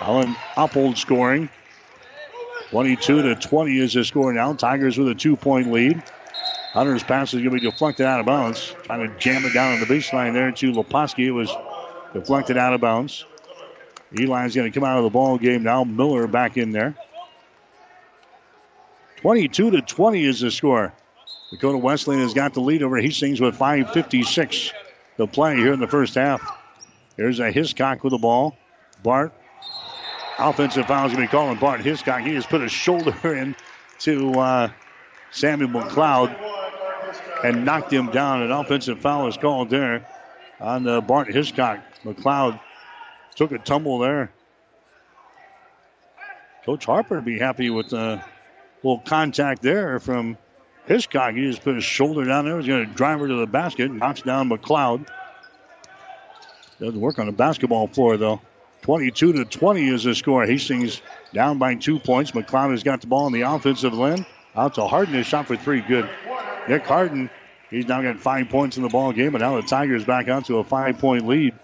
Alan Oppold scoring. 22 to 20 is the score now. Tigers with a two point lead. Hunter's pass is going to be deflected out of bounds. Trying to jam it down on the baseline there to Leposki. It was deflected out of bounds. Eli's going to come out of the ball game now. Miller back in there. 22 to 20 is the score. Dakota Wesleyan has got the lead over Hastings with 5.56 to play here in the first half. Here's a Hiscock with the ball. Bart. Offensive foul is going to be calling Bart Hiscock. He just put his shoulder in to uh, Samuel McLeod and knocked him down. An offensive foul is called there on uh, Bart Hiscock. McLeod took a tumble there. Coach Harper would be happy with a little contact there from Hiscock. He just put his shoulder down there. He's going to drive her to the basket. Knocks down McLeod. Doesn't work on the basketball floor, though. 22 to 20 is the score. Hastings down by two points. McLeod has got the ball in the offensive end. Out to Harden. His shot for three. Good. Nick Harden, he's now got five points in the ball game, and now the Tigers back out to a five point lead.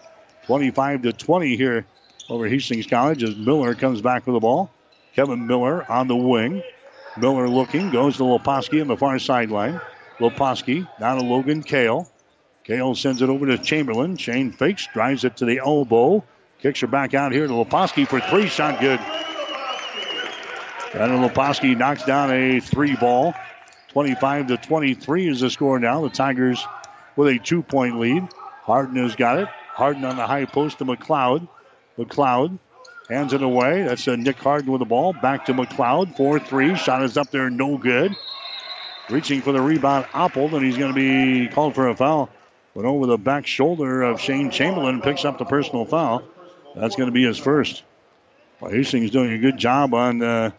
25 to 20 here over Hastings College as Miller comes back with the ball. Kevin Miller on the wing. Miller looking, goes to Loposki on the far sideline. Loposki down to Logan Kale. Kale sends it over to Chamberlain. Shane fakes, drives it to the elbow. Kicks her back out here to Loposki for three. Shot good. And Loposki knocks down a three ball. 25 to 23 is the score now. The Tigers with a two point lead. Harden has got it. Harden on the high post to McLeod. McLeod hands it away. That's a Nick Harden with the ball. Back to McLeod. 4 3. Shot is up there, no good. Reaching for the rebound, Oppold, and he's going to be called for a foul. But over the back shoulder of Shane Chamberlain, picks up the personal foul. That's going to be his first. Well, Hastings doing a good job on uh,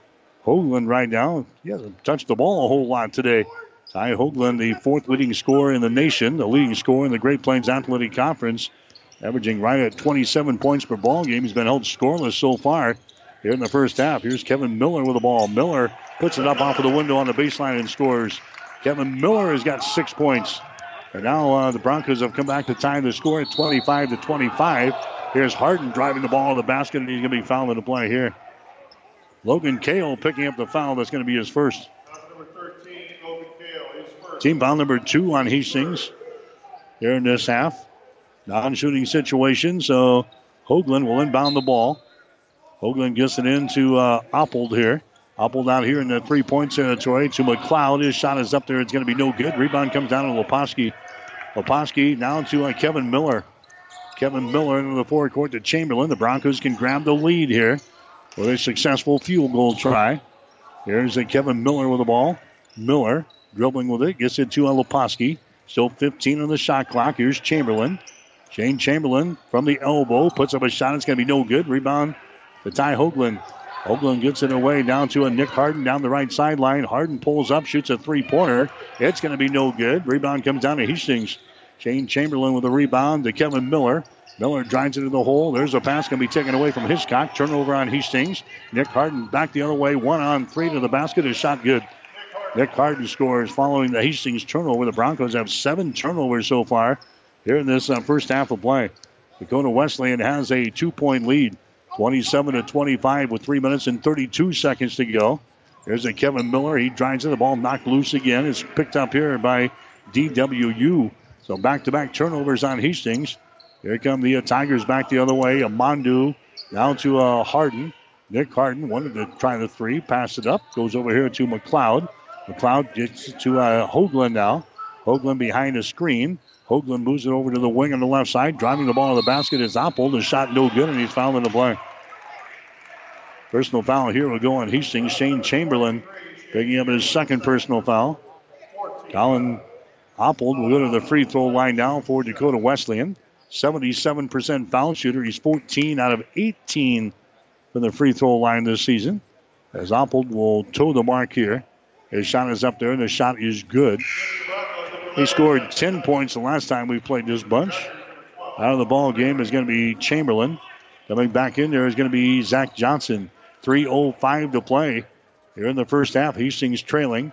Hoagland right now. He hasn't touched the ball a whole lot today. Ty Hoagland, the fourth leading scorer in the nation, the leading scorer in the Great Plains Athletic Conference, averaging right at 27 points per ball game. He's been held scoreless so far here in the first half. Here's Kevin Miller with the ball. Miller puts it up off of the window on the baseline and scores. Kevin Miller has got six points. And now uh, the Broncos have come back to tie the score at 25 to 25. Here's Harden driving the ball to the basket, and he's going to be fouled in the play here. Logan Kale picking up the foul. That's going to be his first. Team foul number two on Hastings here in this half. Non shooting situation, so Hoagland will inbound the ball. Hoagland gets it into uh, Oppold here. Oppold out here in the three point territory to McLeod. His shot is up there. It's going to be no good. Rebound comes down to Leposki. Leposki down to uh, Kevin Miller. Kevin Miller into the forecourt to Chamberlain. The Broncos can grab the lead here with a successful field goal try. Here's a Kevin Miller with the ball. Miller dribbling with it, gets it to Leposki. Still 15 on the shot clock. Here's Chamberlain. Shane Chamberlain from the elbow puts up a shot. It's going to be no good. Rebound to Ty Hoagland. Hoagland gets it away down to a Nick Harden down the right sideline. Harden pulls up, shoots a three pointer. It's going to be no good. Rebound comes down to Hastings. Shane Chamberlain with a rebound to Kevin Miller. Miller drives it into the hole. There's a pass going to be taken away from Hiscock. Turnover on Hastings. Nick Harden back the other way. One on three to the basket. His shot good. Nick Harden scores following the Hastings turnover. The Broncos have seven turnovers so far here in this uh, first half of play. Dakota Wesleyan has a two point lead, 27 to 25, with three minutes and 32 seconds to go. There's a Kevin Miller. He drives it. The ball knocked loose again. It's picked up here by DWU. So back to back turnovers on Hastings. Here come the uh, Tigers back the other way. Amandu down to uh, Harden. Nick Harden wanted to try the three, pass it up, goes over here to McLeod. McLeod gets to uh, Hoagland now. Hoagland behind the screen. Hoagland moves it over to the wing on the left side. Driving the ball to the basket is Oppold. The shot no good, and he's fouled in the play. Personal foul here will go on Hastings. Shane Chamberlain picking up his second personal foul. Colin Oppold will go to the free throw line now for Dakota Wesleyan. 77% foul shooter. He's 14 out of 18 from the free throw line this season. As Oppold will toe the mark here. His shot is up there, and the shot is good. He scored 10 points the last time we played this bunch. Out of the ball game is going to be Chamberlain. Coming back in there is going to be Zach Johnson. 3.05 to play here in the first half. Hastings trailing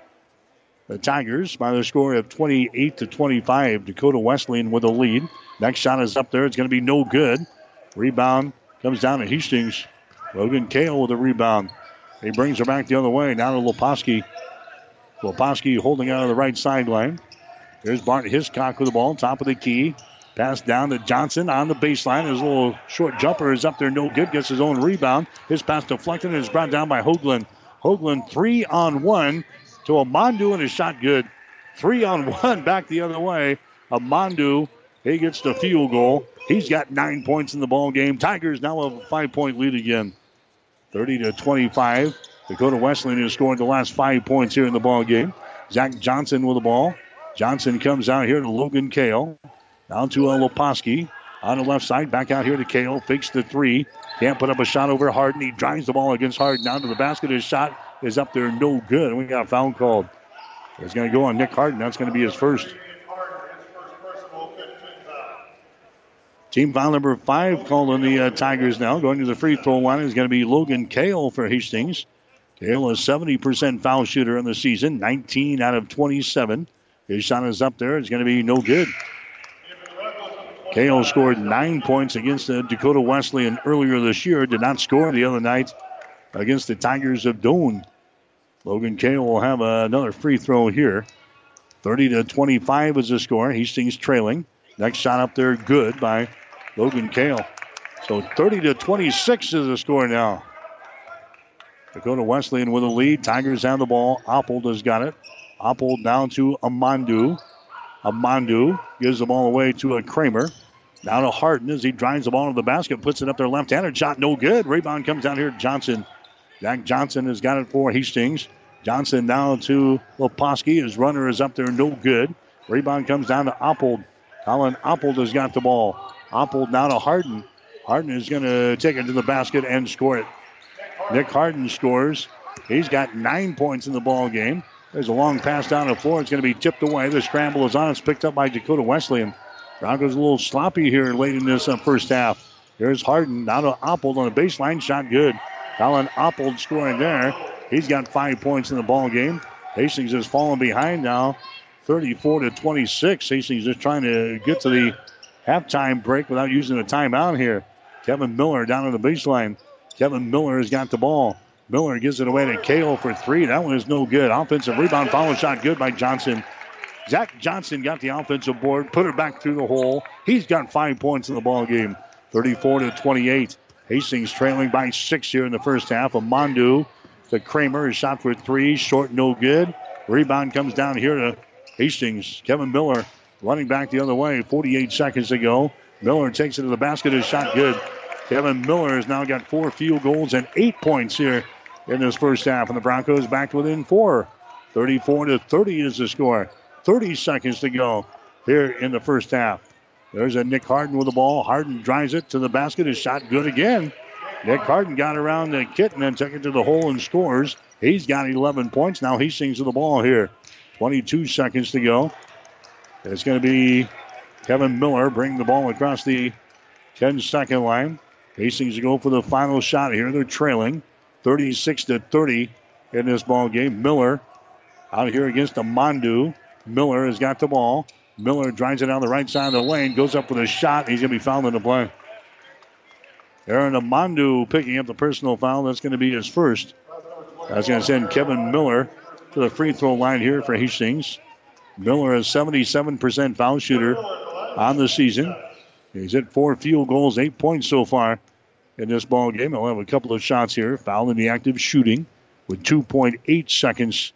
the Tigers by the score of 28 to 25. Dakota Wesleyan with a lead. Next shot is up there. It's going to be no good. Rebound comes down to Hastings. Logan Kale with a rebound. He brings her back the other way. Now to Leposki. Leposki holding out of the right sideline. There's Bart Hiscock with the ball, top of the key. Pass down to Johnson on the baseline. His little short jumper is up there, no good. Gets his own rebound. His pass deflected and is brought down by Hoagland. Hoagland three on one to Amandu and his shot good. Three on one back the other way. Amandu, he gets the field goal. He's got nine points in the ball game. Tigers now have a five point lead again. 30 to 25. Dakota Wesleyan has scored the last five points here in the ball game. Zach Johnson with the ball. Johnson comes out here to Logan Kale. Down to uh, Leposki. On the left side, back out here to Kale. Fakes the three. Can't put up a shot over Harden. He drives the ball against Harden down to the basket. His shot is up there, no good. We got a foul called. It's going to go on Nick Harden. That's going to be his first. Team foul number five called on the uh, Tigers now. Going to the free throw line is going to be Logan Kale for Hastings. Kale is 70% foul shooter in the season, 19 out of 27. His shot is up there. It's going to be no good. Kale scored nine points against the Dakota Wesleyan earlier this year. Did not score the other night against the Tigers of Doane. Logan Kale will have another free throw here. 30 to 25 is the score. Hastings trailing. Next shot up there, good by Logan Kale. So 30 to 26 is the score now. Dakota Wesleyan with a lead. Tigers have the ball. Oppold has got it. Oppold down to Amandu. Amandu gives the ball away to a Kramer. Now to Harden as he drives the ball to the basket, puts it up there left-handed shot, no good. Rebound comes down here, to Johnson. Zach Johnson has got it for Hastings. Johnson now to Leposki. His runner is up there, no good. Rebound comes down to Oppold. Colin Oppold has got the ball. Oppold now to Harden. Harden is going to take it to the basket and score it. Nick Harden scores. He's got nine points in the ball game. There's a long pass down the floor. It's going to be tipped away. The scramble is on. It's picked up by Dakota Wesleyan. Broncos a little sloppy here late in this uh, first half. Here's Harden now to Oppold on the baseline. Shot good. Colin Oppold scoring there. He's got five points in the ball game. Hastings has fallen behind now, 34 to 26. Hastings just trying to get to the halftime break without using a timeout here. Kevin Miller down on the baseline. Kevin Miller has got the ball. Miller gives it away to Kale for three. That one is no good. Offensive rebound, follow shot good by Johnson. Zach Johnson got the offensive board, put it back through the hole. He's got five points in the ball game, 34 to 28. Hastings trailing by six here in the first half. Amandu to Kramer. His shot for three, short, no good. Rebound comes down here to Hastings. Kevin Miller running back the other way. 48 seconds to go. Miller takes it to the basket. His shot good. Kevin Miller has now got four field goals and eight points here in this first half. And the Broncos back within four. 34 to 30 is the score. 30 seconds to go here in the first half. There's a Nick Harden with the ball. Harden drives it to the basket. His shot good again. Nick Harden got around the kit and then took it to the hole and scores. He's got 11 points. Now he sings to the ball here. 22 seconds to go. It's going to be Kevin Miller bring the ball across the 10 second line. Hastings to go for the final shot here. They're trailing 36 to 30 in this ball game. Miller out here against the. Miller has got the ball. Miller drives it down the right side of the lane, goes up with a shot. He's going to be fouled in the play. Aaron Amandu picking up the personal foul. That's going to be his first. That's going to send Kevin Miller to the free throw line here for Hastings. Miller is 77% foul shooter on the season. He's hit four field goals, eight points so far in this ball game. He'll have a couple of shots here. Foul in the active shooting with 2.8 seconds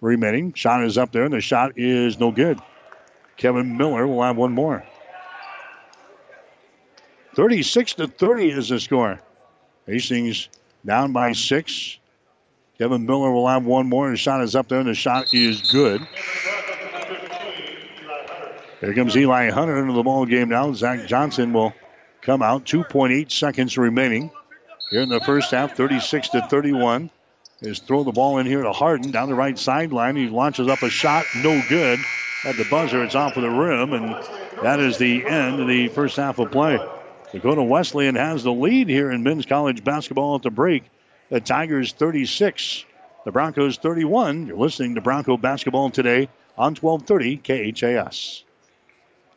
remaining. Shot is up there, and the shot is no good. Kevin Miller will have one more. 36 to 30 is the score. Hastings down by six. Kevin Miller will have one more. The shot is up there, and the shot is good. Here comes Eli Hunter into the ball game now. Zach Johnson will come out. 2.8 seconds remaining here in the first half. 36 to 31. Is throw the ball in here to Harden down the right sideline. He launches up a shot, no good. At the buzzer, it's off of the rim, and that is the end of the first half of play. Dakota Wesleyan has the lead here in men's college basketball at the break. The Tigers 36, the Broncos 31. You're listening to Bronco Basketball today on 1230 KHAS.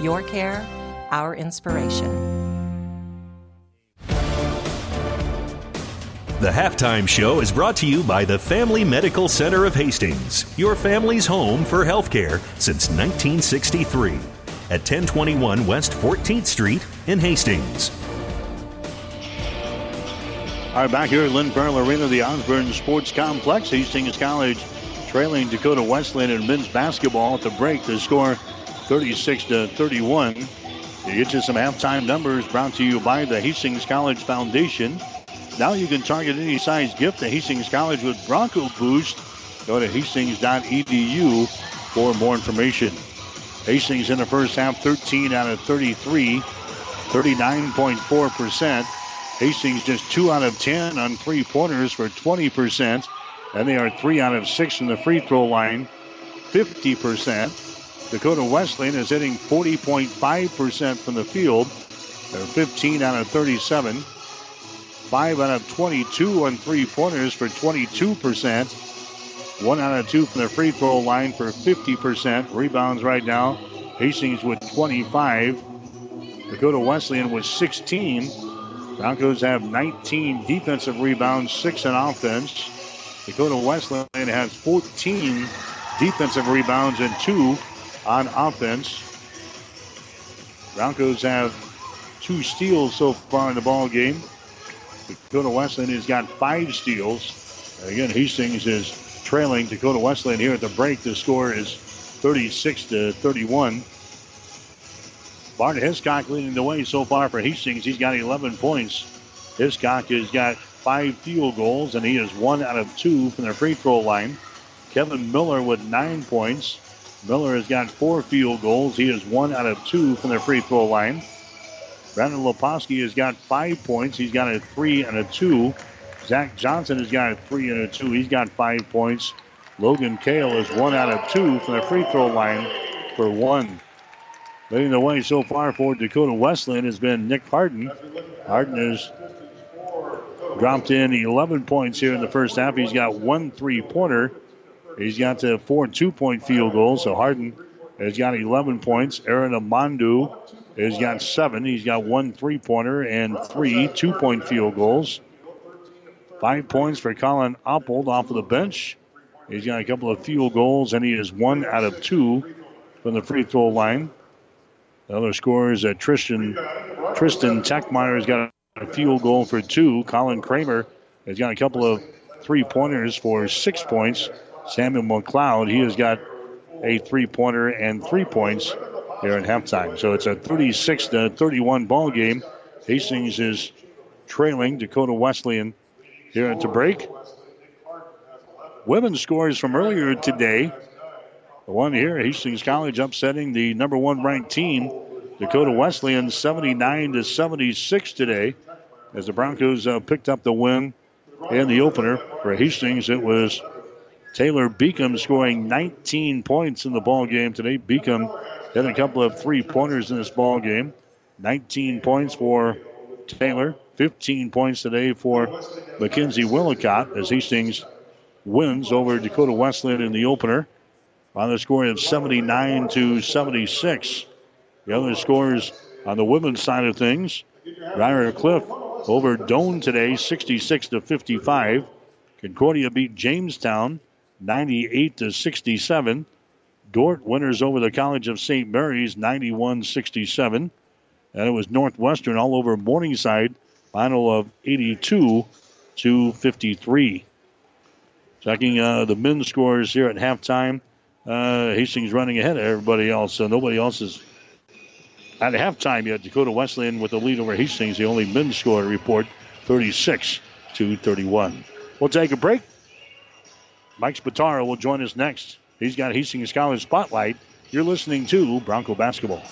Your care, our inspiration. The halftime show is brought to you by the Family Medical Center of Hastings, your family's home for healthcare since 1963 at 1021 West 14th Street in Hastings. All right, back here at Lynn Farrell Arena, the Osborne Sports Complex, Hastings College trailing Dakota Wesleyan in men's basketball at the break. The score 36 to 31. To get you some halftime numbers brought to you by the Hastings College Foundation. Now you can target any size gift to Hastings College with Bronco Boost. Go to hastings.edu for more information. Hastings in the first half, 13 out of 33, 39.4%. Hastings just 2 out of 10 on three pointers for 20%. And they are 3 out of 6 in the free throw line, 50%. Dakota Wesleyan is hitting 40.5% from the field. They're 15 out of 37. 5 out of 22 on three pointers for 22%. 1 out of 2 from the free throw line for 50%. Rebounds right now. Hastings with 25. Dakota Wesleyan with 16. Broncos have 19 defensive rebounds, 6 in offense. Dakota Wesleyan has 14 defensive rebounds and 2 on offense. Broncos have two steals so far in the ball game. Dakota Wesleyan has got five steals. Again, Hastings is trailing Dakota Wesleyan here at the break. The score is 36 to 31. Bart Hiscock leading the way so far for Hastings. He's got 11 points. Hiscock has got five field goals, and he is one out of two from the free throw line. Kevin Miller with nine points. Miller has got four field goals. He is one out of two from the free throw line. Brandon Leposki has got five points. He's got a three and a two. Zach Johnson has got a three and a two. He's got five points. Logan Kale is one out of two from the free throw line for one. Leading the way so far for Dakota Wesleyan has been Nick Harden. Harden has dropped in 11 points here in the first half. He's got one three pointer. He's got the four two point field goals. So Harden has got 11 points. Aaron Amandu has got seven. He's got one three pointer and three two point field goals. Five points for Colin Oppold off of the bench. He's got a couple of field goals, and he is one out of two from the free throw line. The other scorers, uh, Tristan Tristan Techmeyer has got a field goal for two. Colin Kramer has got a couple of three pointers for six points. Samuel McLeod, he has got a three pointer and three points here at halftime. So it's a 36 to 31 ball game. Hastings is trailing Dakota Wesleyan here at the break. Women's scores from earlier today. The one here, Hastings College upsetting the number one ranked team, Dakota Wesleyan, 79 to 76 today, as the Broncos uh, picked up the win in the opener. For Hastings, it was Taylor Beacom scoring 19 points in the ball game today. Beacom had a couple of three pointers in this ball game. 19 points for Taylor, 15 points today for Mackenzie Willicott as Hastings wins over Dakota Wesleyan in the opener on the score of 79 to 76. The other scores on the women's side of things, Briar Cliff over Doane today, 66 to 55. Concordia beat Jamestown, 98 to 67. Dordt winners over the College of St. Mary's, 91-67. And it was Northwestern all over Morningside, final of 82 to 53. Checking uh, the men's scores here at halftime. Uh, Hastings running ahead of everybody else, so nobody else is at halftime yet. Dakota Wesleyan with the lead over Hastings, the only men's score report, 36 to 31. We'll take a break. Mike Spataro will join us next. He's got Hastings College Spotlight. You're listening to Bronco Basketball.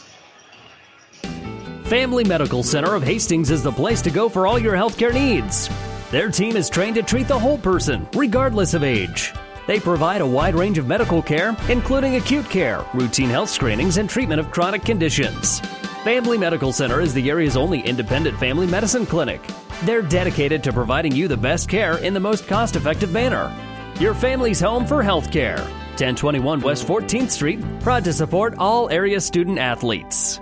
Family Medical Center of Hastings is the place to go for all your healthcare needs. Their team is trained to treat the whole person, regardless of age. They provide a wide range of medical care, including acute care, routine health screenings, and treatment of chronic conditions. Family Medical Center is the area's only independent family medicine clinic. They're dedicated to providing you the best care in the most cost effective manner. Your family's home for health care. 1021 West 14th Street, proud to support all area student athletes.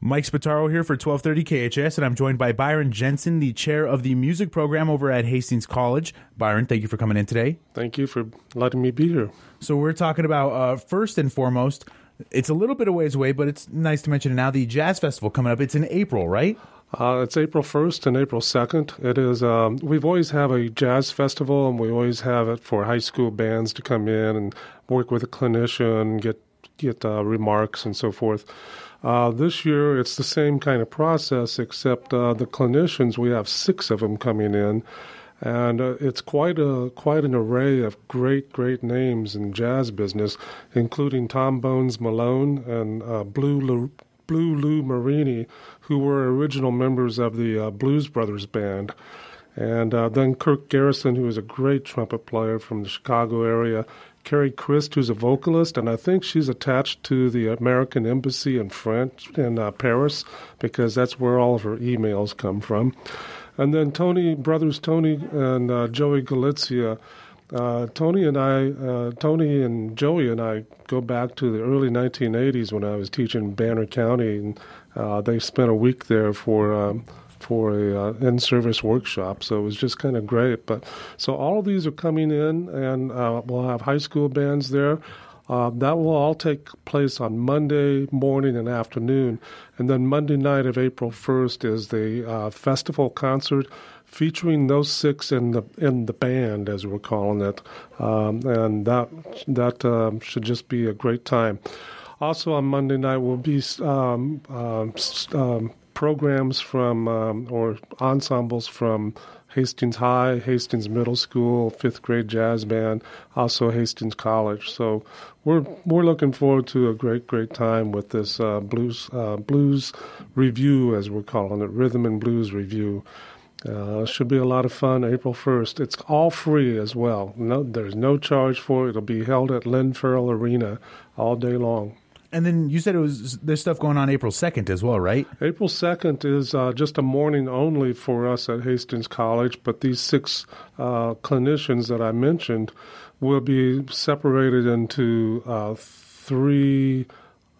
Mike Spataro here for 1230 KHAS, and I'm joined by Byron Jensen, the chair of the music program over at Hastings College. Byron, thank you for coming in today. Thank you for letting me be here. So, we're talking about, uh, first and foremost, it's a little bit of ways away, but it's nice to mention it now the Jazz Festival coming up. It's in April, right? Uh, it's April 1st and April 2nd. It is. Um, we've always have a jazz festival, and we always have it for high school bands to come in and work with a clinician, get get uh, remarks and so forth. Uh, this year, it's the same kind of process, except uh, the clinicians. We have six of them coming in, and uh, it's quite a quite an array of great great names in jazz business, including Tom Bones Malone and uh, Blue Lou, Blue Lou Marini, who were original members of the uh, Blues Brothers band. And uh, then Kirk Garrison, who is a great trumpet player from the Chicago area, Carrie Christ, who's a vocalist, and I think she's attached to the American Embassy in France in uh, Paris because that's where all of her emails come from. And then Tony, brothers Tony and uh, Joey Gulizia. Uh, Tony and I, uh, Tony and Joey and I go back to the early 1980s when I was teaching Banner County, and uh, they spent a week there for um, for a uh, in-service workshop. So it was just kind of great. But so all of these are coming in, and uh, we'll have high school bands there. Uh, that will all take place on Monday morning and afternoon. And then Monday night of April 1st is the uh, festival concert featuring those six in the in the band, as we're calling it. Um, and that that um, should just be a great time. Also on Monday night will be um, um, um programs from um, or ensembles from Hastings High, Hastings Middle School, fifth grade jazz band, also Hastings College. So we're we're looking forward to a great great time with this uh, blues uh, blues revue as we're calling it, rhythm and blues revue. Uh, should be a lot of fun. April first. It's all free as well. No, there's no charge for it. It'll be held at Lynn Farrell Arena all day long. And then you said it was there's stuff going on April 2nd as well, right? April 2nd is uh, just a morning only for us at Hastings College, but these six uh, clinicians that I mentioned will be separated into uh, three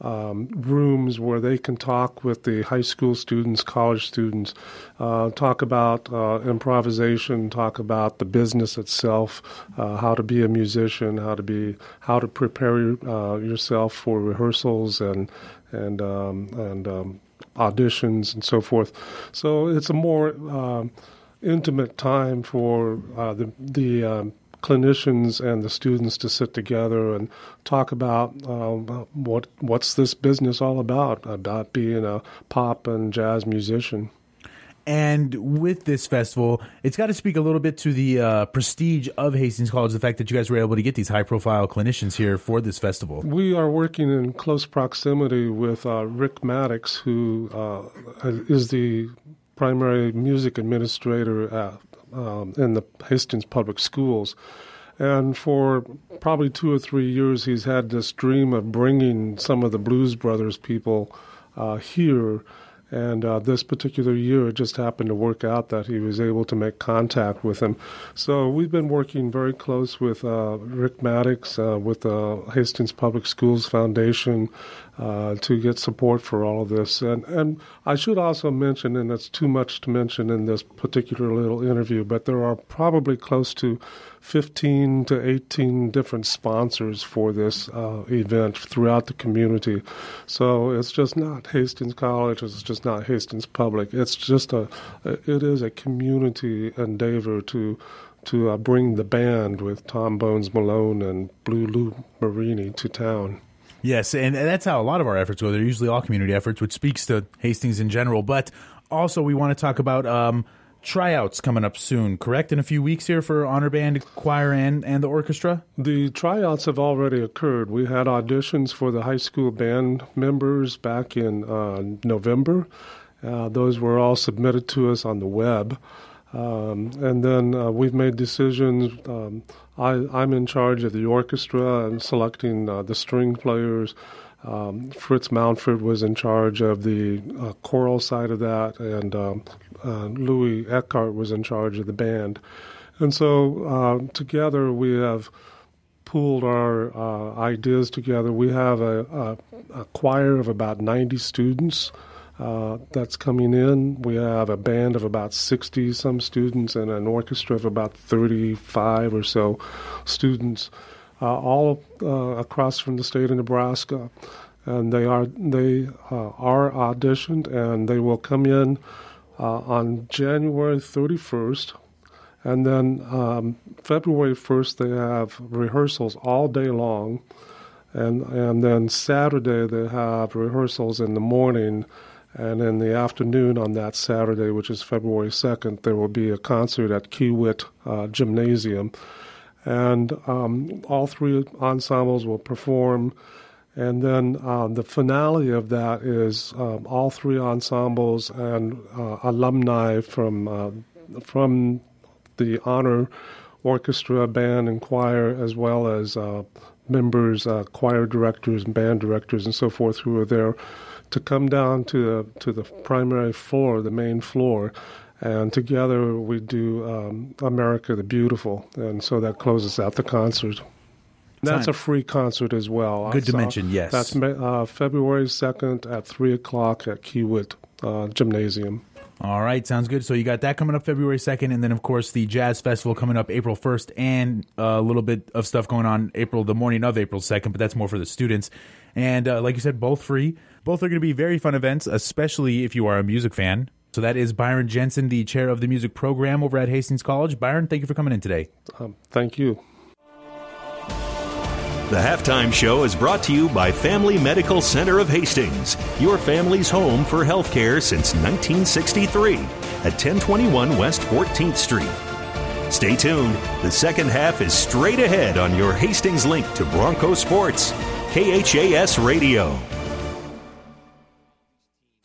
um, rooms where they can talk with the high school students, college students, uh, talk about uh, improvisation, talk about the business itself, uh, how to be a musician, how to be, how to prepare uh, yourself for rehearsals and and um, and um, auditions and so forth. So it's a more um, intimate time for uh, the the um, clinicians and the students to sit together and talk about um, what what's this business all about about being a pop and jazz musician. And with this festival, it's got to speak a little bit to the uh, prestige of Hastings College, the fact that you guys were able to get these high profile clinicians here for this festival. We are working in close proximity with uh, Rick Maddox, who uh, is the primary music administrator at um, in the Hastings Public Schools. And for probably two or three years, he's had this dream of bringing some of the Blues Brothers people uh, here. And uh, this particular year, it just happened to work out that he was able to make contact with him. So we've been working very close with uh, Rick Maddox, uh, with the Hastings Public Schools Foundation, uh, to get support for all of this. And, and I should also mention, and it's too much to mention in this particular little interview, but there are probably close to 15 to 18 different sponsors for this uh, event throughout the community. So it's just not Hastings College, it's just not Hastings Public. It's just a, it is a community endeavor to to uh, bring the band with Tom Bones Malone and Blue Lou Marini to town. Yes, and that's how a lot of our efforts go. They're usually all community efforts, which speaks to Hastings in general. But also, we want to talk about um, tryouts coming up soon, correct? In a few weeks here for honor band, choir, and and the orchestra. The tryouts have already occurred. We had auditions for the high school band members back in uh, November. Uh, those were all submitted to us on the web. Um, and then uh, we've made decisions. Um, I, am in charge of the orchestra and selecting uh, the string players. Um, Fritz Mountford was in charge of the uh, choral side of that, and um, uh, Louis Eckhart was in charge of the band. And so uh, together we have pooled our uh, ideas together. We have a, a, a, choir of about 90 students uh, that's coming in. We have a band of about 60 some students and an orchestra of about 35 or so students, all uh, across from the state of Nebraska. And they are they uh, are auditioned, and they will come in uh, on January 31st. And then um, February 1st, they have rehearsals all day long. And, and then Saturday, they have rehearsals in the morning. And in the afternoon on that Saturday, which is February 2nd, there will be a concert at Kiewit uh, Gymnasium. And um, all three ensembles will perform. And then um, the finale of that is um, all three ensembles and uh, alumni from uh, from the honor orchestra, band, and choir, as well as uh, members, uh, choir directors, and band directors, and so forth, who are there to come down to the to the primary floor, the main floor, and together we do um, America the Beautiful, and so that closes out the concert. That's a free concert as well. Good to mention, yes. That's uh, February 2nd at 3 o'clock at Kiewit uh, Gymnasium. All right, sounds good. So you got that coming up February 2nd, and then, of course, the Jazz Festival coming up April 1st, and a little bit of stuff going on April, the morning of April 2nd, but that's more for the students. And uh, like you said, both free. Both are going to be very fun events, especially if you are a music fan. So that is Byron Jensen, the chair of the music program over at Hastings College. Byron, thank you for coming in today. Um, thank you. The halftime show is brought to you by Family Medical Center of Hastings, your family's home for healthcare since 1963 at 1021 West 14th Street. Stay tuned. The second half is straight ahead on your Hastings link to Bronco Sports, KHAS Radio.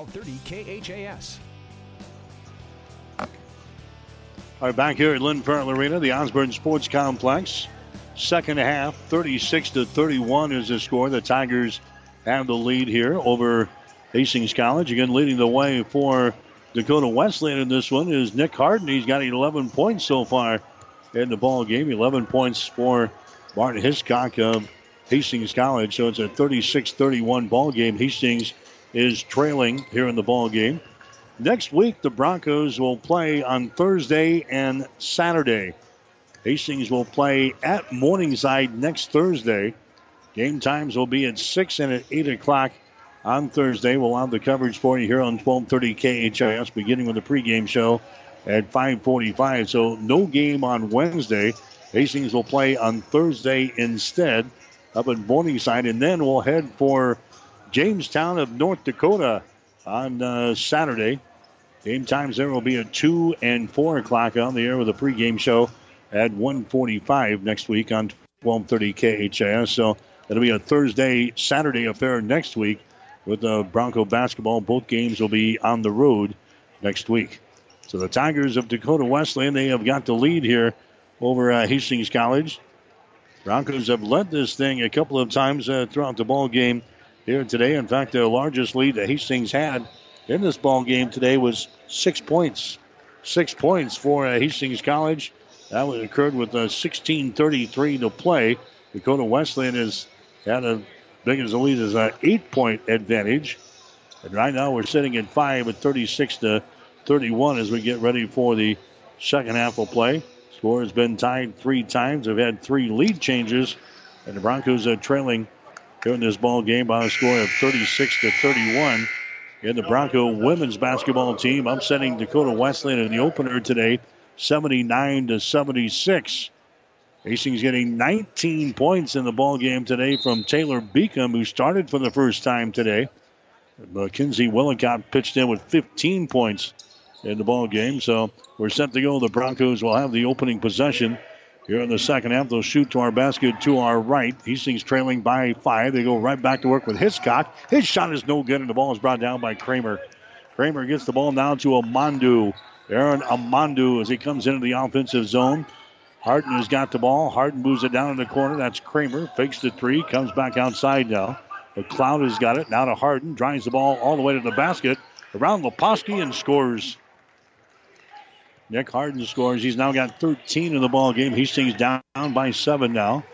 1230 KHAS. All right, back here at Lynn Farrell Arena, the Osborne Sports Complex. Second half, 36 to 31 is the score. The Tigers have the lead here over Hastings College. Again, leading the way for Dakota Wesleyan in this one is Nick Harden. He's got 11 points so far in the ball game. 11 points for Martin Hiscock of Hastings College. So it's a 36-31 ball game. Hastings is trailing here in the ball game. Next week, the Broncos will play on Thursday and Saturday. Hastings will play at Morningside next Thursday. Game times will be at 6 and at 8 o'clock on Thursday. We'll have the coverage for you here on 1230 KHAS, beginning with the pregame show at 545. So no game on Wednesday. Hastings will play on Thursday instead up at Morningside, and then we'll head for Jamestown of North Dakota on uh, Saturday. Game times there will be at 2 and 4 o'clock on the air with a pregame show at 145 next week on 1230 KHAS. So it'll be a Thursday, Saturday affair next week with the Bronco basketball. Both games will be on the road next week. So the Tigers of Dakota Wesleyan, they have got the lead here over uh, Hastings College. Broncos have led this thing a couple of times uh, throughout the ball game here today. In fact, the largest lead that Hastings had in this ball game today was six points. Six points for uh, Hastings College. That occurred with uh, 16:33 to play. Dakota Wesleyan has had a big as a lead as an eight-point advantage, and right now we're sitting at five at 36 to 31 as we get ready for the second half of play. Score has been tied three times. They've had three lead changes, and the Broncos are trailing here in this ball game by a score of 36 to 31. And the Bronco women's basketball team upsetting Dakota Wesleyan in the opener today, 79 to 76. Hastings getting 19 points in the ball game today from Taylor Beacom, who started for the first time today. Mackenzie Willicott pitched in with 15 points in the ball game. So we're set to go. The Broncos will have the opening possession here in the second half. They'll shoot to our basket to our right. Hastings trailing by five. They go right back to work with Hiscock. His shot is no good, and the ball is brought down by Kramer. Kramer gets the ball now to Amandu. Aaron Amandu as he comes into the offensive zone. Harden has got the ball. Harden moves it down in the corner. That's Kramer. Fakes the three. Comes back outside now. McLeod has got it. Now to Harden. Drives the ball all the way to the basket. Around Leposki and scores. Nick Harden scores. He's now got 13 in the ball game. Hastings down by seven now.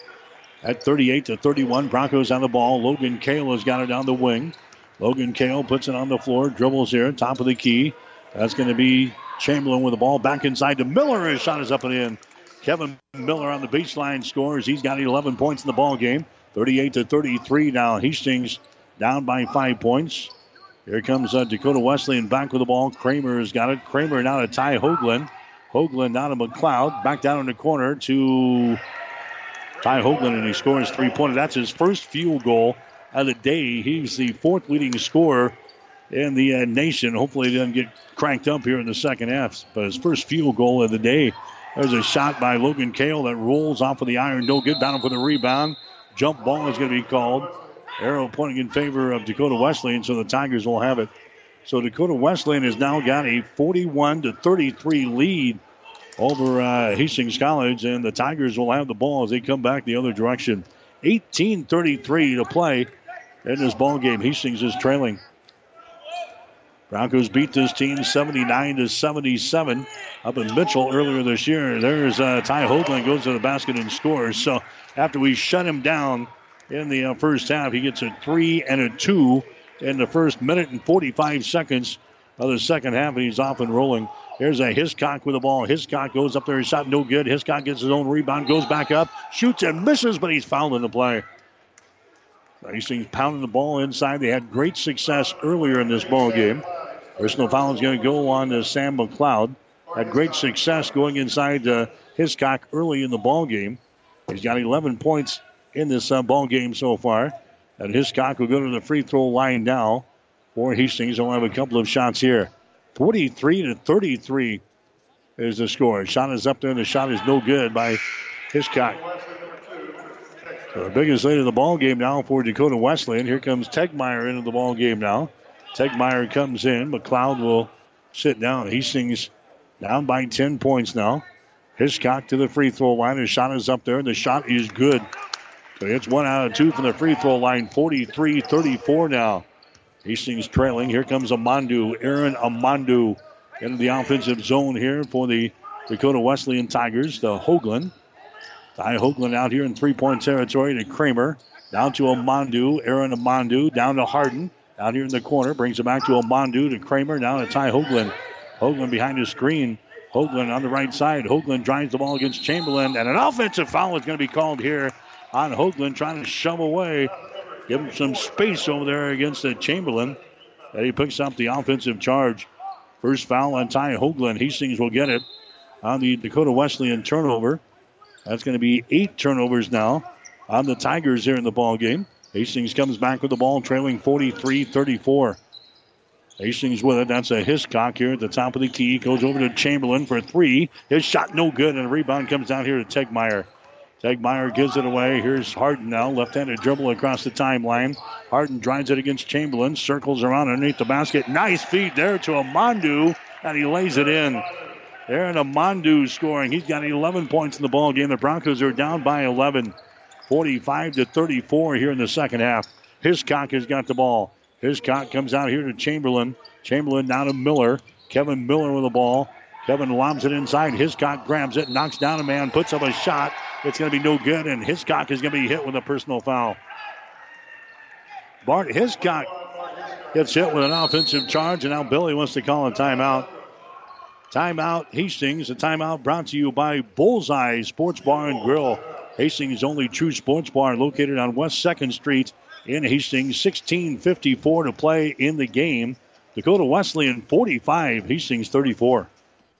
At 38 to 31, Broncos on the ball. Logan Kale has got it down the wing. Logan Kale puts it on the floor, dribbles here, top of the key. That's going to be Chamberlain with the ball back inside to Miller. His shot is up and in. Kevin Miller on the baseline scores. He's got 11 points in the ball game. 38 to 33 now. Hastings down by five points. Here comes uh, Dakota Wesleyan back with the ball. Kramer has got it. Kramer now to Ty Hoagland. Hoagland now to McLeod. Back down in the corner to Ty Hoagland, and he scores three pointer. That's his first field goal of the day. He's the fourth leading scorer in the uh, nation. Hopefully, he doesn't get cranked up here in the second half. But his first field goal of the day. There's a shot by Logan Kale that rolls off of the iron. No good. Down for the rebound. Jump ball is going to be called. Arrow pointing in favor of Dakota Wesleyan, so the Tigers will have it. So Dakota Wesleyan has now got a 41 to 33 lead over uh, Hastings College, and the Tigers will have the ball as they come back the other direction. 18-33 to play in this ball game. Hastings is trailing. Broncos beat this team 79 to 77 up in Mitchell earlier this year. There's uh, Ty Hoagland goes to the basket and scores. So after we shut him down in the uh, first half, he gets a three and a two in the first minute and 45 seconds of the second half, and he's off and rolling. There's a Hiscock with the ball. Hiscock goes up there. His shot no good. Hiscock gets his own rebound, goes back up, shoots and misses, but he's fouled in the play. Hastings pounding the ball inside. They had great success earlier in this ball game. Personal foul is going to go on to Sam McLeod. Had great success going inside uh, Hiscock early in the ball game. He's got 11 points in this uh, ball game so far. And Hiscock will go to the free throw line now for Hastings. They'll have a couple of shots here. 43 to 33 is the score. Shot is up there, and the shot is no good by Hiscock. So the biggest lead of the ball game now for Dakota Wesleyan. Here comes Tegmeyer into the ball game now. Tegmeyer comes in. McLeod will sit down. Hastings down by 10 points now. Hiscock to the free throw line. His shot is up there, and the shot is good. So it's one out of two from the free throw line. 43 34 now. Hastings trailing. Here comes Amandu. Aaron Amandu into the offensive zone here for the Dakota Wesleyan Tigers. The Hoagland. Ty Hoagland out here in three point territory to Kramer. Down to Amandu. Aaron Amandu. Down to Harden. Out here in the corner. Brings it back to Amandu to Kramer. Now to Ty Hoagland. Hoagland behind his screen. Hoagland on the right side. Hoagland drives the ball against Chamberlain. And an offensive foul is going to be called here on Hoagland, trying to shove away Give him some space over there against the Chamberlain. And he picks up the offensive charge. First foul on Ty Hoagland. Hastings will get it on the Dakota Wesleyan turnover. That's going to be eight turnovers now on the Tigers here in the ball game. Hastings comes back with the ball, trailing 43-34. Hastings with it. That's a Hiscock here at the top of the key. Goes over to Chamberlain for three. His shot no good, and a rebound comes down here to Tegmeyer. Tegmeyer gives it away. Here's Harden now. Left handed dribble across the timeline. Harden drives it against Chamberlain. Circles around underneath the basket. Nice feed there to Amandu. And he lays it in. Aaron Amandu scoring. He's got 11 points in the ball game. The Broncos are down by 11. 45 to 34 here in the second half. Hiscock has got the ball. Hiscock comes out here to Chamberlain. Chamberlain down to Miller. Kevin Miller with the ball. Kevin lobs it inside. Hiscock grabs it, knocks down a man, puts up a shot. It's going to be no good, and Hiscock is going to be hit with a personal foul. Bart Hiscock gets hit with an offensive charge, and now Billy wants to call a timeout. Timeout Hastings. A timeout brought to you by Bullseye Sports Bar and Grill. Hastings' only true sports bar located on West 2nd Street in Hastings. 16.54 to play in the game. Dakota Wesleyan 45, Hastings 34.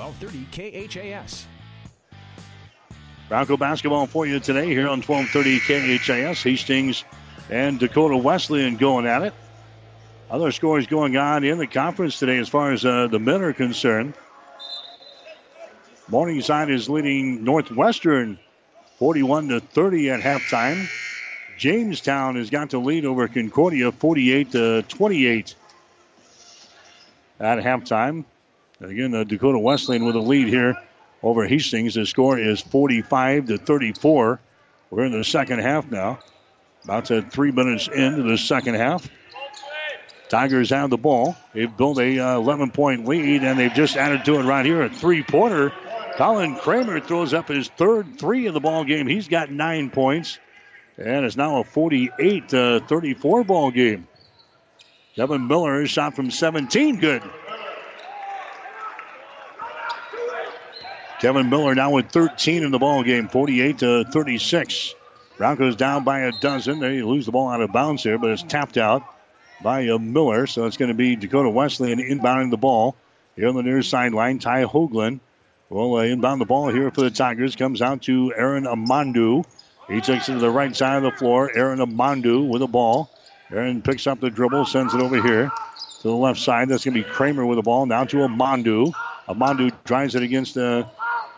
1230 KHAS. Bronco basketball for you today here on 1230 KHAS. Hastings and Dakota Wesleyan going at it. Other scores going on in the conference today as far as uh, the men are concerned. Morningside is leading Northwestern 41 to 30 at halftime. Jamestown has got the lead over Concordia 48 to 28 at halftime. Again, uh, Dakota Wesleyan with a lead here over Hastings. The score is 45 to 34. We're in the second half now. About to three minutes into the second half. Tigers have the ball. They've built a uh, 11 point lead, and they've just added to it right here. A three pointer. Colin Kramer throws up his third three of the ball game. He's got nine points, and it's now a 48 to 34 ball game. Devin Miller shot from 17. Good. Kevin Miller now with 13 in the ball game, 48 to 36. Broncos down by a dozen. They lose the ball out of bounds here, but it's tapped out by uh, Miller. So it's going to be Dakota Wesleyan inbounding the ball here on the near sideline. Ty Hoagland will uh, inbound the ball here for the Tigers. Comes out to Aaron Amandu. He takes it to the right side of the floor. Aaron Amandu with the ball. Aaron picks up the dribble, sends it over here to the left side. That's going to be Kramer with the ball. Now to Amandu. Amandu drives it against uh,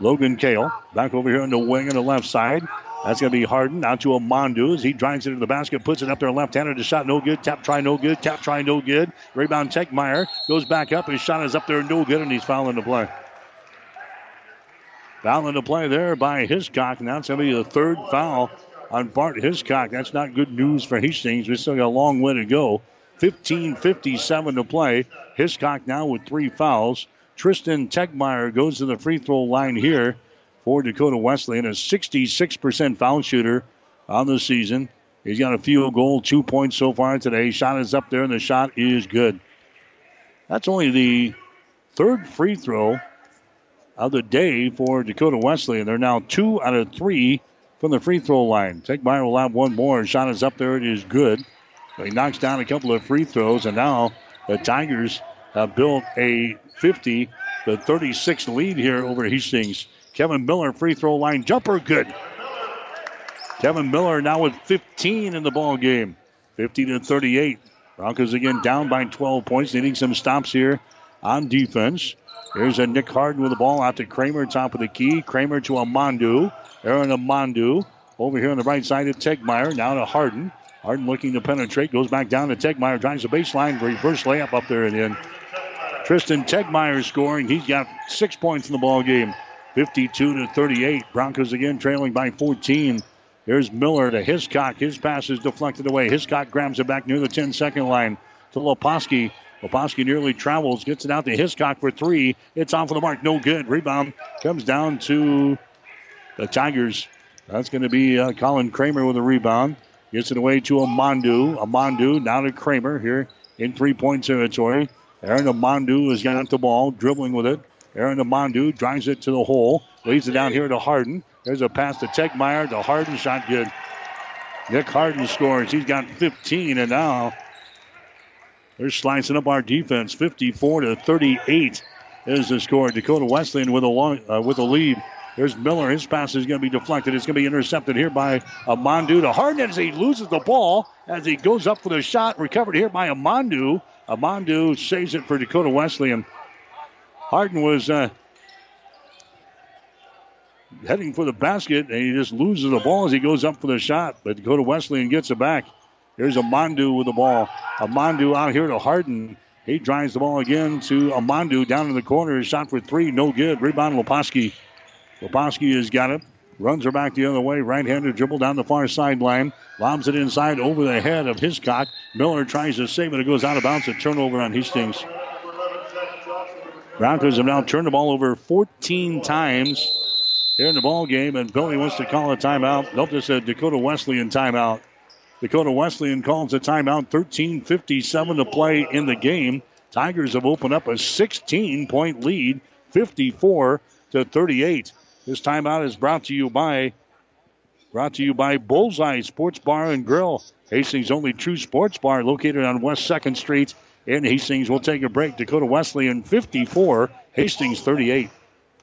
Logan Kale. Back over here on the wing on the left side. That's going to be Harden. Now to Amandu as he drives it into the basket, puts it up there left-handed. The shot no good. Tap try no good. Tap try no good. Rebound Tegmeyer goes back up. His shot is up there no good, and he's fouling the play. Fouling the play there by Hiscock. Now it's going to be the third foul on Bart Hiscock. That's not good news for Hastings. We still got a long way to go. 15:57 to play. Hiscock now with three fouls. Tristan Tegmeyer goes to the free throw line here for Dakota Wesleyan, a 66% foul shooter on the season. He's got a field goal, two points so far today. Shot is up there, and the shot is good. That's only the third free throw of the day for Dakota Wesleyan. They're now two out of three from the free throw line. Tegmeyer will have one more. And shot is up there, it is good. He knocks down a couple of free throws, and now the Tigers have built a 50 to 36 lead here over Hastings. Kevin Miller, free throw line jumper, good. Kevin Miller now with 15 in the ball game, 50 to 38. Broncos again down by 12 points, needing some stops here on defense. Here's a Nick Harden with the ball out to Kramer, top of the key. Kramer to Amandu. Aaron Amandu over here on the right side of Tegmeyer. Now to Harden. Harden looking to penetrate, goes back down to Tegmeyer, drives the baseline, reverse layup up there and in. Tristan Tegmeyer scoring. He's got six points in the ball game. 52 to 38. Broncos again trailing by 14. Here's Miller to Hiscock. His pass is deflected away. Hiscock grabs it back near the 10 second line to Leposki. Leposki nearly travels, gets it out to Hiscock for three. It's off of the mark. No good. Rebound comes down to the Tigers. That's going to be uh, Colin Kramer with a rebound. Gets it away to Amandu. Amandu now to Kramer here in three point territory. Aaron Amandu has got the ball, dribbling with it. Aaron Amandu drives it to the hole, leads it down here to Harden. There's a pass to Tegmeyer. The Harden shot good. Nick Harden scores. He's got 15, and now they're slicing up our defense. 54 to 38 is the score. Dakota Wesleyan with a long, uh, with a lead. There's Miller. His pass is going to be deflected. It's going to be intercepted here by Amandu to Harden as he loses the ball as he goes up for the shot. Recovered here by Amandu. Amandu saves it for Dakota Wesleyan. Harden was uh, heading for the basket, and he just loses the ball as he goes up for the shot. But Dakota Wesleyan gets it back. Here's Amandu with the ball. Amandu out here to Harden. He drives the ball again to Amandu down in the corner. His shot for three, no good. Rebound Leposki. Leposki has got it. Runs her back the other way. Right handed dribble down the far sideline. Lobs it inside over the head of Hiscock. Miller tries to save it. It goes out of bounds. A turnover on Hastings. Broncos have now turned the ball over 14 times here in the ball game, and Billy wants to call a timeout. Nope, this is Dakota Wesleyan timeout. Dakota Wesleyan calls a timeout. 13:57 to play in the game. Tigers have opened up a 16-point lead, 54 to 38. This timeout is brought to you by brought to you by Bullseye Sports Bar and Grill, Hastings' only true sports bar located on West Second Street in Hastings. We'll take a break. Dakota Wesleyan 54, Hastings 38.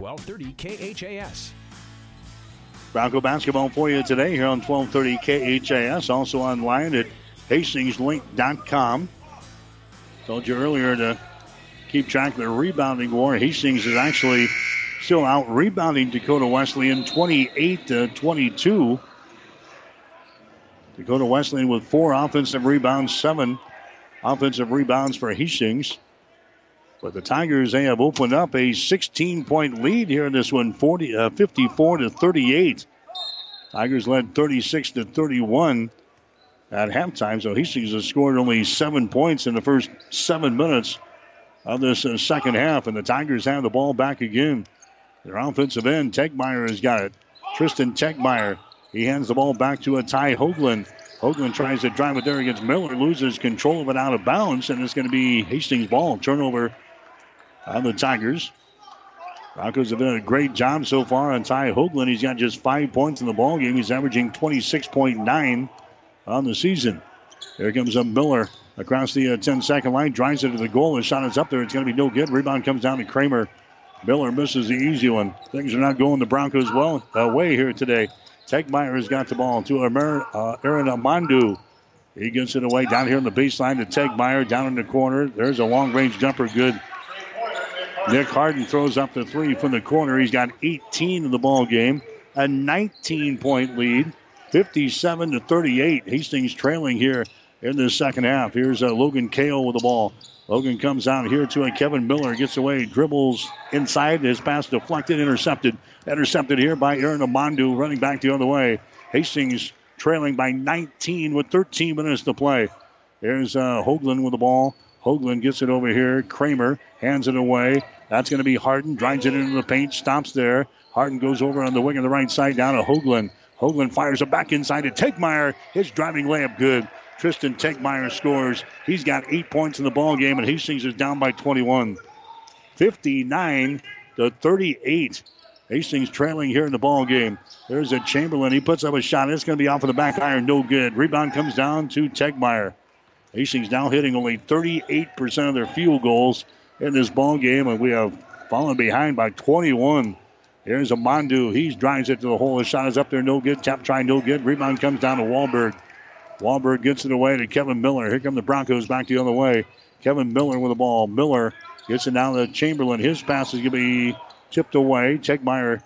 1230 KHAS. Bronco basketball for you today here on 1230 KHAS. Also online at hastingslink.com. Told you earlier to keep track of the rebounding war. Hastings is actually still out rebounding Dakota Wesleyan 28 to 22. Dakota Wesleyan with four offensive rebounds, seven offensive rebounds for Hastings. But the Tigers, they have opened up a 16 point lead here in this one, 40, uh, 54 to 38. Tigers led 36 to 31 at halftime. So Hastings has scored only seven points in the first seven minutes of this uh, second half. And the Tigers have the ball back again. Their offensive end, Tegmeyer has got it. Tristan Tegmeyer. He hands the ball back to a Ty Hoagland. Hoagland tries to drive it there against Miller, loses control of it out of bounds, and it's going to be Hastings' ball. Turnover on the Tigers. Broncos have done a great job so far on Ty Hoagland. He's got just five points in the ball game. He's averaging 26.9 on the season. Here comes a Miller across the uh, 10 second line, drives it to the goal. The shot is up there. It's going to be no good. Rebound comes down to Kramer. Miller misses the easy one. Things are not going the Broncos well away here today. Tegmeyer has got the ball to Amer, uh, Aaron Amandu. He gets it away down here on the baseline to Tegmeyer down in the corner. There's a long range jumper, good. Nick Harden throws up the three from the corner. He's got 18 in the ball game, a 19 point lead, 57 to 38. Hastings trailing here in the second half. Here's uh, Logan Kale with the ball. Logan comes out here to a Kevin Miller, gets away, dribbles inside. His pass deflected, intercepted. Intercepted here by Aaron Amandu, running back the other way. Hastings trailing by 19 with 13 minutes to play. Here's uh, Hoagland with the ball. Hoagland gets it over here. Kramer hands it away. That's going to be Harden. Drives it into the paint. Stops there. Harden goes over on the wing on the right side down to Hoagland. Hoagland fires it back inside to Tegmeyer. His driving layup good. Tristan Tegmeyer scores. He's got eight points in the ball game, and Hastings is down by 21. 59 to 38. Hastings trailing here in the ball game. There's a Chamberlain. He puts up a shot. It's going to be off of the back iron. No good. Rebound comes down to Tegmeyer. Hastings now hitting only 38% of their field goals in this ball game, and we have fallen behind by 21. Here's Amandu. He drives it to the hole. The shot is up there, no good. Tap try, no good. Rebound comes down to Wahlberg. Wahlberg gets it away to Kevin Miller. Here come the Broncos back the other way. Kevin Miller with the ball. Miller gets it down to Chamberlain. His pass is going to be tipped away. Tegmeyer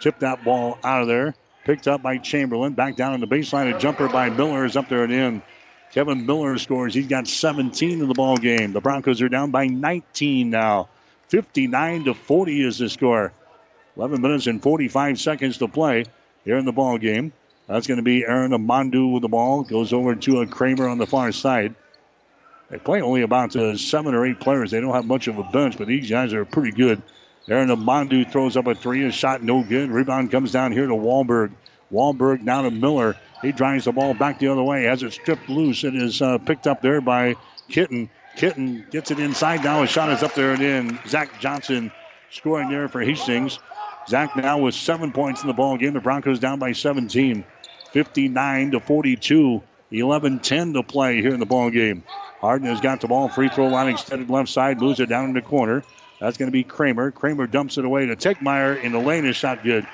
tipped that ball out of there. Picked up by Chamberlain. Back down on the baseline. A jumper by Miller is up there and in. Kevin Miller scores. He's got 17 in the ball game. The Broncos are down by 19 now. 59 to 40 is the score. 11 minutes and 45 seconds to play here in the ball game. That's going to be Aaron Amandu with the ball. Goes over to a Kramer on the far side. They play only about uh, seven or eight players. They don't have much of a bench, but these guys are pretty good. Aaron Amandu throws up a three. A shot no good. Rebound comes down here to Wahlberg. Wahlberg now to Miller. He drives the ball back the other way. Has it stripped loose. It is uh, picked up there by Kitten. Kitten gets it inside now. His shot is up there and in. Zach Johnson scoring there for Hastings. Zach now with seven points in the ball game. The Broncos down by 17. 59 to 42. 11-10 to play here in the ball game. Harden has got the ball. Free throw line extended left side. Moves it down in the corner. That's going to be Kramer. Kramer dumps it away to Tegmeyer in the lane. Is shot good.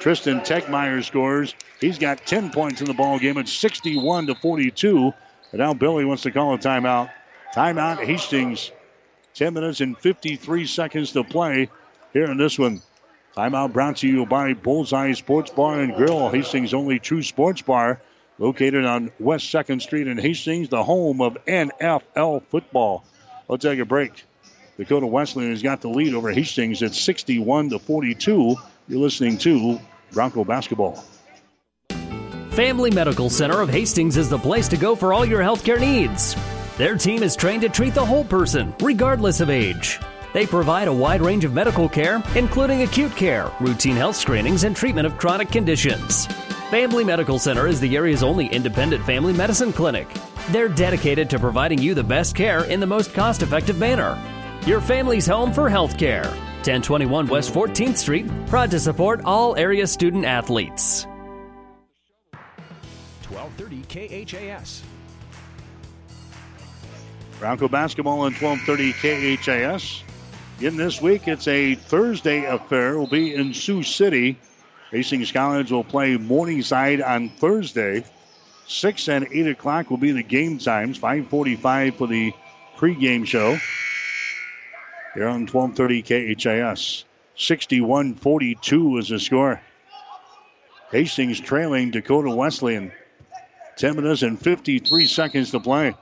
Tristan Tegmeyer scores. He's got 10 points in the ball game. It's 61 to 42. And now Billy wants to call a timeout. Timeout Hastings. 10 minutes and 53 seconds to play here in this one. Timeout brought to you by Bullseye Sports Bar and Grill, Hastings' only true sports bar, located on West 2nd Street in Hastings, the home of NFL football. We'll take a break. Dakota Wesleyan has got the lead over Hastings at 61 to 42. You're listening to Bronco Basketball. Family Medical Center of Hastings is the place to go for all your healthcare needs. Their team is trained to treat the whole person, regardless of age. They provide a wide range of medical care, including acute care, routine health screenings, and treatment of chronic conditions. Family Medical Center is the area's only independent family medicine clinic. They're dedicated to providing you the best care in the most cost effective manner. Your family's home for health care. 1021 West 14th Street, proud to support all area student athletes. 1230 KHAS. Bronco basketball on 1230 KHAS. In this week, it's a Thursday affair. Will be in Sioux City. Hastings College will play Morningside on Thursday. Six and eight o'clock will be the game times. 5:45 for the pregame show. Here on 1230 KHAS. 61-42 is the score. Hastings trailing Dakota Wesleyan. 10 minutes and 53 seconds to play.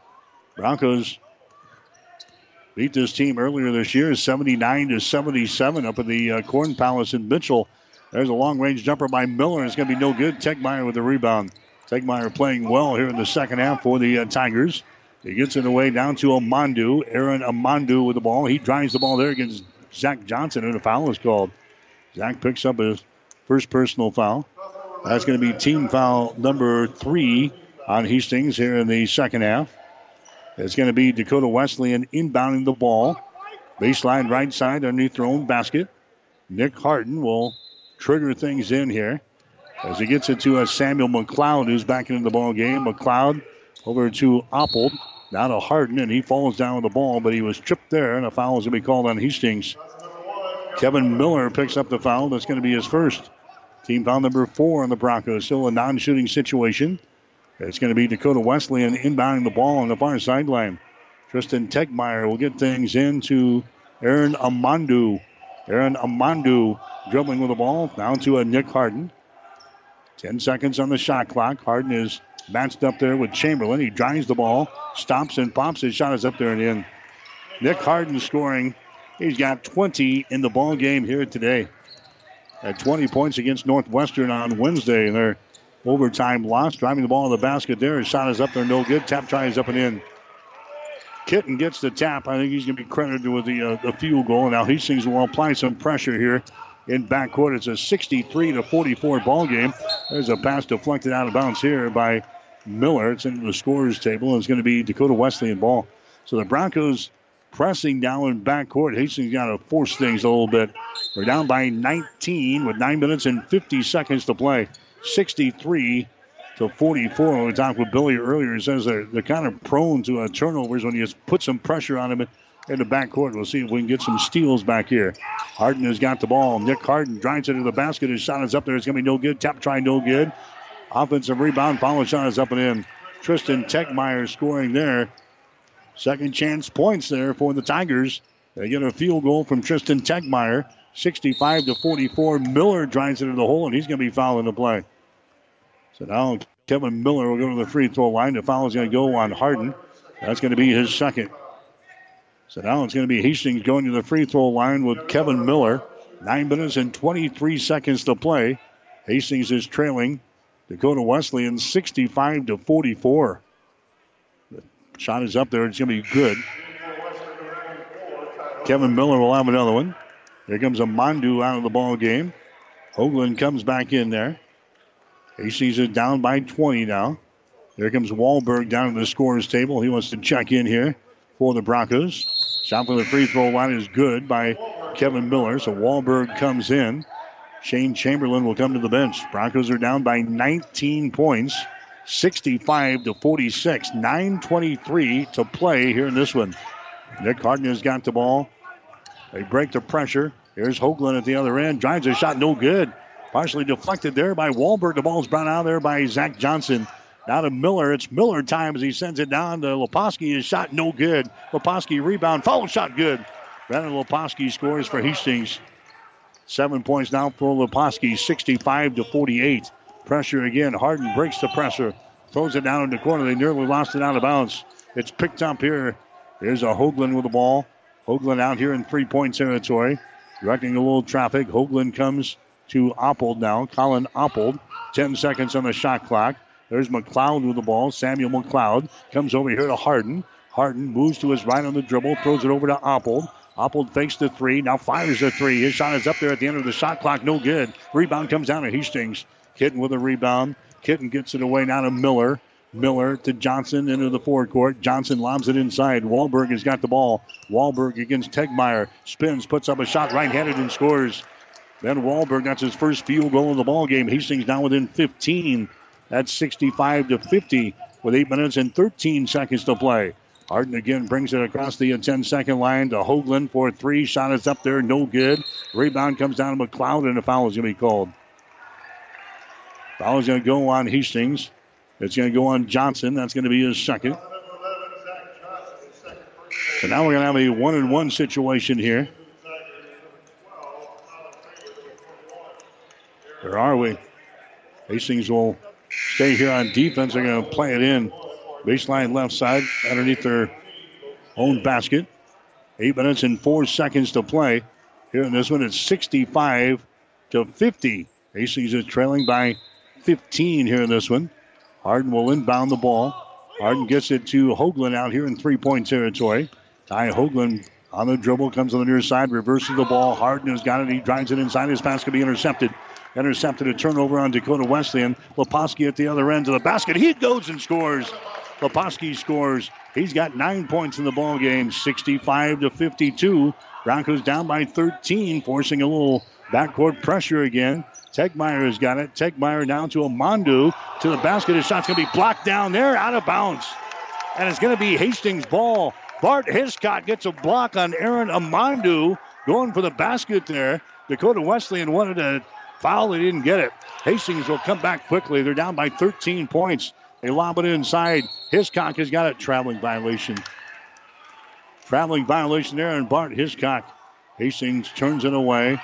Broncos beat this team earlier this year, 79 to 77, up at the uh, Corn Palace in Mitchell. There's a long range jumper by Miller. It's going to be no good. Tegmeyer with the rebound. Tegmeyer playing well here in the second half for the uh, Tigers. He gets it away down to Amandu. Aaron Amandu with the ball. He drives the ball there against Zach Johnson, and a foul is called. Zach picks up his first personal foul. That's going to be team foul number three on Hastings here in the second half. It's going to be Dakota Wesleyan inbounding the ball. Baseline right side underneath their own basket. Nick Harden will trigger things in here as he gets it to a Samuel McLeod who's back into the ball game. McLeod over to Oppold. Now to Harden, and he falls down with the ball, but he was tripped there, and a foul is going to be called on Hastings. Kevin Miller picks up the foul. That's going to be his first. Team foul number four on the Broncos. Still a non shooting situation. It's going to be Dakota Wesleyan inbounding the ball on the far sideline. Tristan Tegmeyer will get things into Aaron Amandu. Aaron Amandu dribbling with the ball down to a Nick Harden. 10 seconds on the shot clock. Harden is matched up there with Chamberlain. He drives the ball, stops and pops. His shot is up there and in. Nick Harden scoring. He's got 20 in the ball game here today. At 20 points against Northwestern on Wednesday in their overtime loss. Driving the ball in the basket there. His shot is up there, no good. Tap tries up and in. Kitten gets the tap. I think he's going to be credited with the, uh, the field goal. And now Hastings will apply some pressure here in backcourt. It's a 63 to 44 ball game. There's a pass deflected out of bounds here by Miller. It's into the scorers table. It's going to be Dakota Wesley Wesleyan ball. So the Broncos pressing down in backcourt. Hastings got to force things a little bit. They're down by 19 with 9 minutes and 50 seconds to play. 63 to 44. When we talked with Billy earlier, he says they're, they're kind of prone to uh, turnovers when you put some pressure on them in the backcourt. We'll see if we can get some steals back here. Harden has got the ball. Nick Harden drives it to the basket. His shot is up there. It's going to be no good. Tap try, no good. Offensive rebound. Shot is up and in. Tristan Tegmeyer scoring there. Second chance points there for the Tigers. They get a field goal from Tristan Tegmeyer. 65 to 44. Miller drives it into the hole, and he's going to be fouling the play. So now Kevin Miller will go to the free throw line. The foul is going to go on Harden. That's going to be his second. So now it's going to be Hastings going to the free throw line with Kevin Miller. Nine minutes and 23 seconds to play. Hastings is trailing Dakota Wesleyan 65 to 44. The shot is up there. It's going to be good. Kevin Miller will have another one. Here comes Amandu out of the ball game. Hoagland comes back in there. Hastings is down by 20 now. Here comes Wahlberg down to the scorer's table. He wants to check in here for the Broncos. Shot from the free throw line is good by Kevin Miller. So Wahlberg comes in. Shane Chamberlain will come to the bench. Broncos are down by 19 points, 65 to 46. 9:23 to play here in this one. Nick Harden has got the ball. They break the pressure. Here's Hoagland at the other end. Drives a shot, no good. Partially deflected there by Wahlberg. The ball's brought out there by Zach Johnson. Now to Miller. It's Miller time as he sends it down to Leposki. His shot no good. Leposki rebound. Follow shot good. Brandon Leposki scores for Hastings. Seven points now for Leposki. 65 to 48. Pressure again. Harden breaks the pressure. Throws it down in the corner. They nearly lost it out of bounds. It's picked up here. There's a Hoagland with the ball. Hoagland out here in three point territory. Directing a little traffic. Hoagland comes to Oppold now. Colin Oppold. 10 seconds on the shot clock. There's McLeod with the ball. Samuel McLeod comes over here to Harden. Harden moves to his right on the dribble, throws it over to Oppold. Oppold fakes the three, now fires the three. His shot is up there at the end of the shot clock, no good. Rebound comes down to Hastings. Kitten with a rebound. Kitten gets it away now to Miller. Miller to Johnson into the forecourt. Johnson lobs it inside. Wahlberg has got the ball. Wahlberg against Tegmeyer. Spins, puts up a shot right handed and scores. Ben Wahlberg, that's his first field goal in the ball game. Hastings now within 15. That's 65 to 50 with 8 minutes and 13 seconds to play. Harden again brings it across the 10 second line to Hoagland for three. Shot is up there, no good. Rebound comes down to McLeod, and a foul is going to be called. Foul is going to go on Hastings. It's going to go on Johnson. That's going to be his second. So now we're going to have a one and one situation here. Where are we? Hastings will stay here on defense. They're going to play it in. Baseline left side underneath their own basket. Eight minutes and four seconds to play. Here in this one, it's 65 to 50. Hastings is trailing by 15 here in this one. Harden will inbound the ball. Harden gets it to Hoagland out here in three point territory. Ty Hoagland on the dribble, comes on the near side, reverses the ball. Harden has got it. He drives it inside. His pass can be intercepted. Intercepted a turnover on Dakota Wesleyan. Leposki at the other end of the basket. He goes and scores. Leposki scores. He's got nine points in the ball game, 65 to 52. Broncos down by 13, forcing a little backcourt pressure again. Tegmeyer has got it. Tegmeyer down to Amandu to the basket. His shot's going to be blocked down there, out of bounds. And it's going to be Hastings' ball. Bart Hiscock gets a block on Aaron Amandu going for the basket there. Dakota Wesleyan wanted a foul. They didn't get it. Hastings will come back quickly. They're down by 13 points. They lob it inside. Hiscock has got a traveling violation. Traveling violation there, and Bart Hiscock. Hastings turns it away.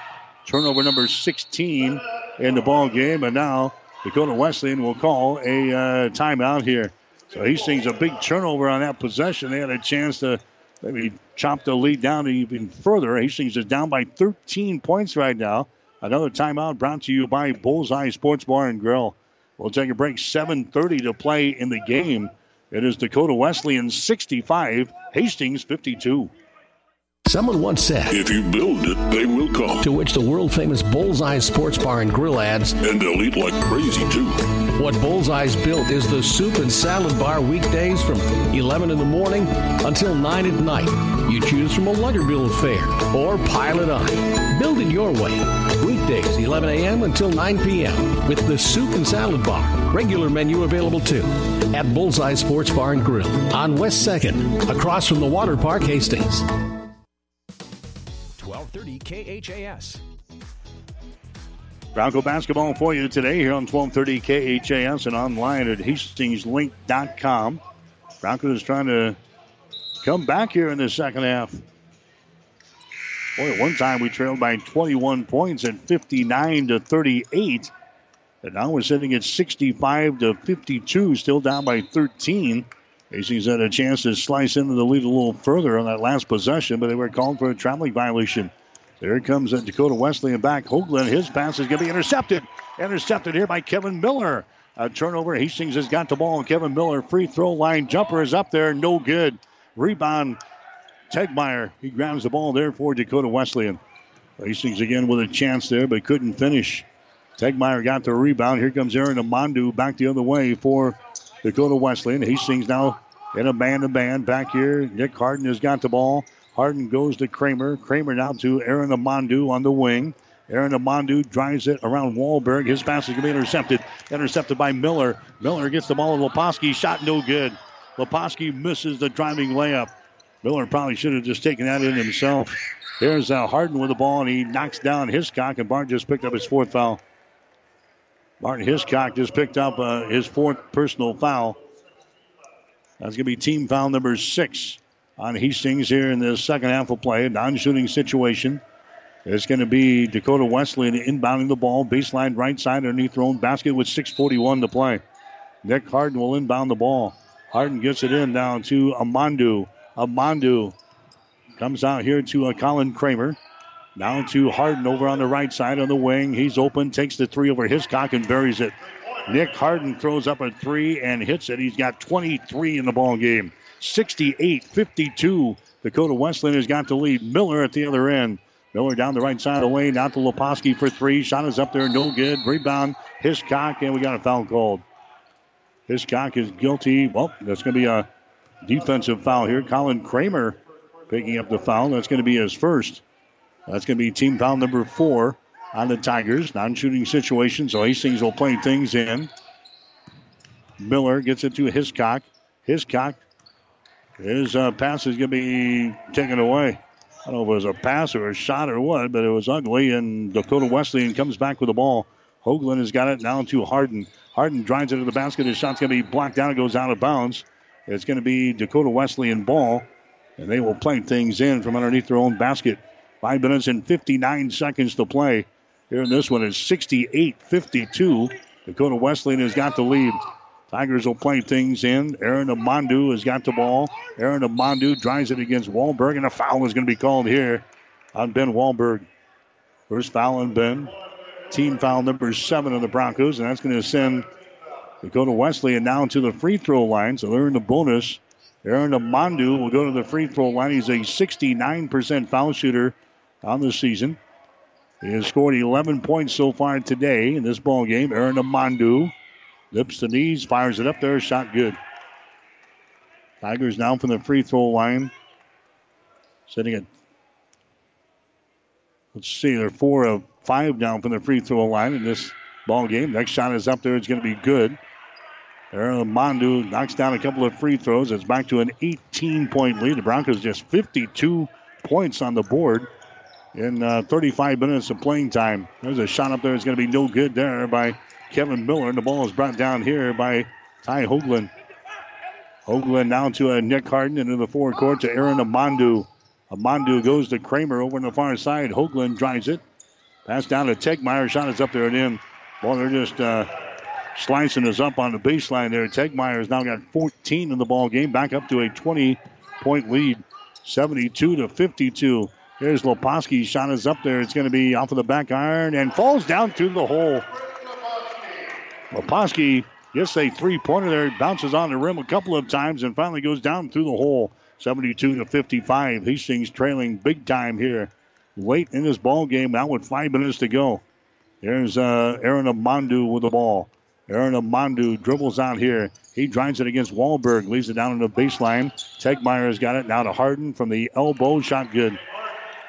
Turnover number 16 in the ball game, and now Dakota Wesleyan will call a uh, timeout here. So Hastings a big turnover on that possession. They had a chance to maybe chop the lead down even further. Hastings is down by 13 points right now. Another timeout brought to you by Bullseye Sports Bar and Grill. We'll take a break. 7:30 to play in the game. It is Dakota Wesleyan 65, Hastings 52. Someone once said, If you build it, they will come. To which the world famous Bullseye Sports Bar and Grill adds, And they'll eat like crazy, too. What Bullseye's built is the soup and salad bar weekdays from 11 in the morning until 9 at night. You choose from a lighter bill of fare or pile it on. Build it your way. Weekdays, 11 a.m. until 9 p.m. with the soup and salad bar. Regular menu available too at Bullseye Sports Bar and Grill on West 2nd, across from the Water Park, Hastings. 1230 KHAS. Bronco basketball for you today here on 1230 KHAS and online at hastingslink.com. Broncos is trying to come back here in the second half. Boy, at one time we trailed by 21 points at 59 to 38. And now we're sitting at 65 to 52, still down by 13. Hastings had a chance to slice into the lead a little further on that last possession, but they were called for a traveling violation. There comes Dakota Wesleyan back. Hoagland, his pass is going to be intercepted. Intercepted here by Kevin Miller. A turnover. Hastings has got the ball. Kevin Miller, free throw line jumper is up there. No good. Rebound. Tegmeyer. He grabs the ball there for Dakota Wesleyan. Hastings again with a chance there, but couldn't finish. Tegmeyer got the rebound. Here comes Aaron Amandu back the other way for Dakota Wesleyan. Hastings now in a man to man back here. Nick Harden has got the ball. Harden goes to Kramer. Kramer now to Aaron Amandu on the wing. Aaron Amandu drives it around Wahlberg. His pass is going to be intercepted. Intercepted by Miller. Miller gets the ball to Leposki. Shot no good. Leposki misses the driving layup. Miller probably should have just taken that in himself. Here's uh, Harden with the ball, and he knocks down Hiscock, and Bart just picked up his fourth foul. Martin Hiscock just picked up uh, his fourth personal foul. That's going to be team foul number six on Hastings here in the second half of play. Non shooting situation. It's going to be Dakota Wesleyan inbounding the ball, baseline right side underneath their own basket with 6.41 to play. Nick Harden will inbound the ball. Harden gets it in down to Amandu. Amandu comes out here to uh, Colin Kramer. Now to Harden over on the right side on the wing. He's open, takes the three over Hiscock and buries it. Nick Harden throws up a three and hits it. He's got 23 in the ball game. 68 52. Dakota Wesleyan has got the lead. Miller at the other end. Miller down the right side of the lane, out to Leposki for three. Shot is up there, no good. Rebound, Hiscock, and we got a foul called. Hiscock is guilty. Well, that's going to be a defensive foul here. Colin Kramer picking up the foul. That's going to be his first. That's going to be team foul number four on the Tigers. Non shooting situation, so Hastings will play things in. Miller gets it to Hiscock. Hiscock, his uh, pass is going to be taken away. I don't know if it was a pass or a shot or what, but it was ugly. And Dakota Wesleyan comes back with the ball. Hoagland has got it now to Harden. Harden drives it to the basket. His shot's going to be blocked down. It goes out of bounds. It's going to be Dakota Wesley Wesleyan ball, and they will play things in from underneath their own basket. Five minutes and 59 seconds to play. Here in this one is 68 52. Dakota Wesleyan has got the lead. Tigers will play things in. Aaron Amandu has got the ball. Aaron Amandu drives it against Wahlberg, and a foul is going to be called here on Ben Wahlberg. First foul on Ben. Team foul number seven of the Broncos, and that's going to send Dakota Wesleyan to Wesley and now to the free throw line, so they're in the bonus. Aaron Amandu will go to the free throw line. He's a 69% foul shooter on the season. He has scored 11 points so far today in this ball game. Aaron Amandu Lips the knees, fires it up there. Shot good. Tigers down from the free throw line. Sitting at, let's see, they're four of five down from the free throw line in this ball game. Next shot is up there. It's going to be good. Aaron Mandu knocks down a couple of free throws. It's back to an 18 point lead. The Broncos just 52 points on the board in uh, 35 minutes of playing time. There's a shot up there. It's going to be no good there by Kevin Miller. And the ball is brought down here by Ty Hoagland. Hoagland now to uh, Nick Harden into the forecourt to Aaron Amandu. Amandu goes to Kramer over on the far side. Hoagland drives it. Pass down to Tegmeyer. Shot is up there and in. Well, they're just uh, slicing is up on the baseline there. Tegmeyer has now got 14 in the ball game. Back up to a 20 point lead. 72 to 52. Here's Leposki. Shot is up there. It's going to be off of the back iron and falls down through the hole. Leposki gets a three pointer there, bounces on the rim a couple of times, and finally goes down through the hole. 72 to 55. Hastings trailing big time here late in this ball game. Now with five minutes to go. There's uh, Aaron Amandu with the ball. Aaron Amandu dribbles out here. He drives it against Wahlberg, leaves it down on the baseline. Tegmeyer's got it now to Harden from the elbow. Shot good.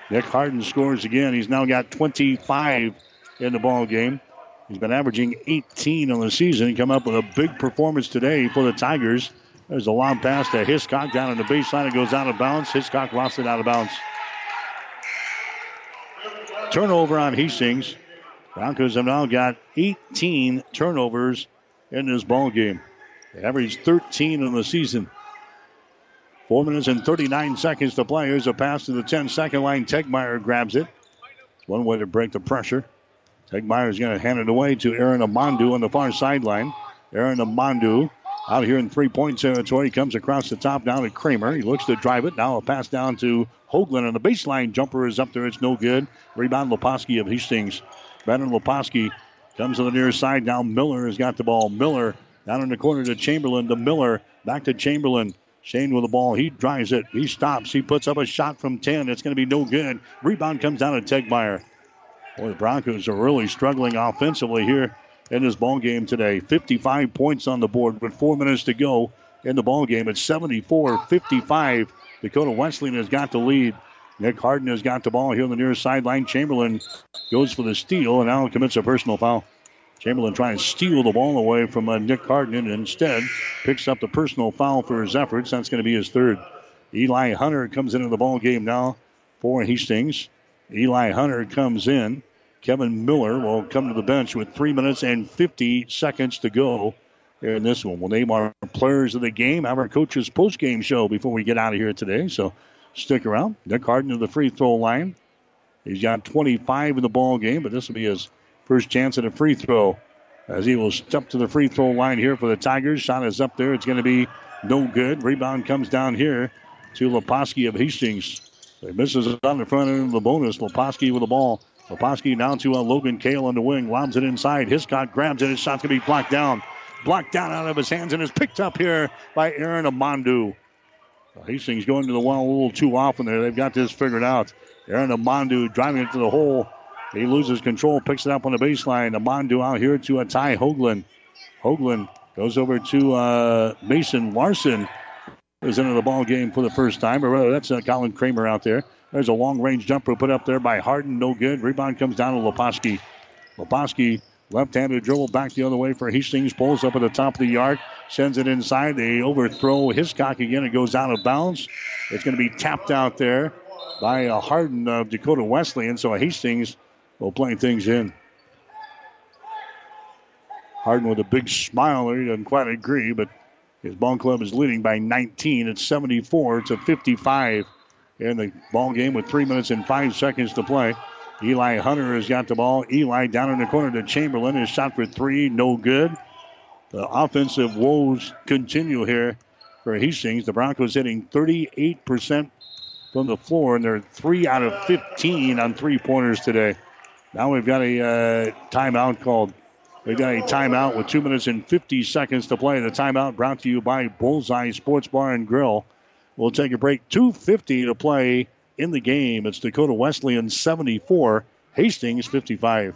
Nick Harden scores again. He's now got 25 in the ball game. He's been averaging 18 on the season. Come up with a big performance today for the Tigers. There's a long pass to Hiscock down on the baseline. It goes out of bounds. Hiscock lost it out of bounds. Turnover on Hastings. Broncos have now got 18 turnovers in this ball game. They averaged 13 in the season. Four minutes and 39 seconds to play. Here's a pass to the 10 second line. Tegmeyer grabs it. One way to break the pressure. Tegmeyer is going to hand it away to Aaron Amandu on the far sideline. Aaron Amandu out here in three point territory. Comes across the top down to Kramer. He looks to drive it. Now a pass down to Hoagland on the baseline. Jumper is up there. It's no good. Rebound Leposki of Hastings. Brandon Leposki comes to the near side. Now Miller has got the ball. Miller down in the corner to Chamberlain. To Miller. Back to Chamberlain. Shane with the ball. He drives it. He stops. He puts up a shot from 10. It's going to be no good. Rebound comes down to Tegmeyer. Boy, the Broncos are really struggling offensively here in this ball game today. 55 points on the board with four minutes to go in the ball game. It's 74-55. Dakota Wesleyan has got the lead. Nick Harden has got the ball here on the near sideline. Chamberlain goes for the steal and now commits a personal foul. Chamberlain trying to steal the ball away from uh, Nick Harden and instead picks up the personal foul for his efforts. That's going to be his third. Eli Hunter comes into the ball game now for Hastings. Eli Hunter comes in. Kevin Miller will come to the bench with three minutes and 50 seconds to go in this one. We'll name our players of the game, have our coaches post game show before we get out of here today. So stick around. Nick Harden to the free throw line. He's got 25 in the ball game, but this will be his first chance at a free throw as he will step to the free throw line here for the Tigers. Shot is up there. It's going to be no good. Rebound comes down here to Leposki of Hastings. He misses it on the front end of the bonus. Leposki with the ball. Leposki down to uh, Logan Kale on the wing. Lobs it inside. Hiscock grabs it. His shot's going to be blocked down. Blocked down out of his hands and is picked up here by Aaron Amandu. Hastings going to the well a little too often there. They've got this figured out. Aaron Amandu driving it to the hole. He loses control, picks it up on the baseline. Amandu out here to a Ty Hoagland. Hoagland goes over to uh, Mason Larson. Is into the ball game for the first time, or rather, that's uh, Colin Kramer out there. There's a long range jumper put up there by Harden, no good. Rebound comes down to Leposki. Leposki, left handed dribble back the other way for Hastings, pulls up at the top of the yard, sends it inside. They overthrow Hiscock again. It goes out of bounds. It's going to be tapped out there by a Harden of uh, Dakota Wesleyan. So Hastings will play things in. Harden with a big smile. He doesn't quite agree, but his ball club is leading by 19. It's 74 to 55 in the ball game with three minutes and five seconds to play. Eli Hunter has got the ball. Eli down in the corner to Chamberlain. His shot for three, no good. The offensive woes continue here for Hastings. The Broncos hitting 38% from the floor, and they're three out of 15 on three pointers today. Now we've got a uh, timeout called. We've got a timeout with two minutes and 50 seconds to play. The timeout brought to you by Bullseye Sports Bar and Grill. We'll take a break. 2.50 to play in the game. It's Dakota Wesleyan 74, Hastings 55.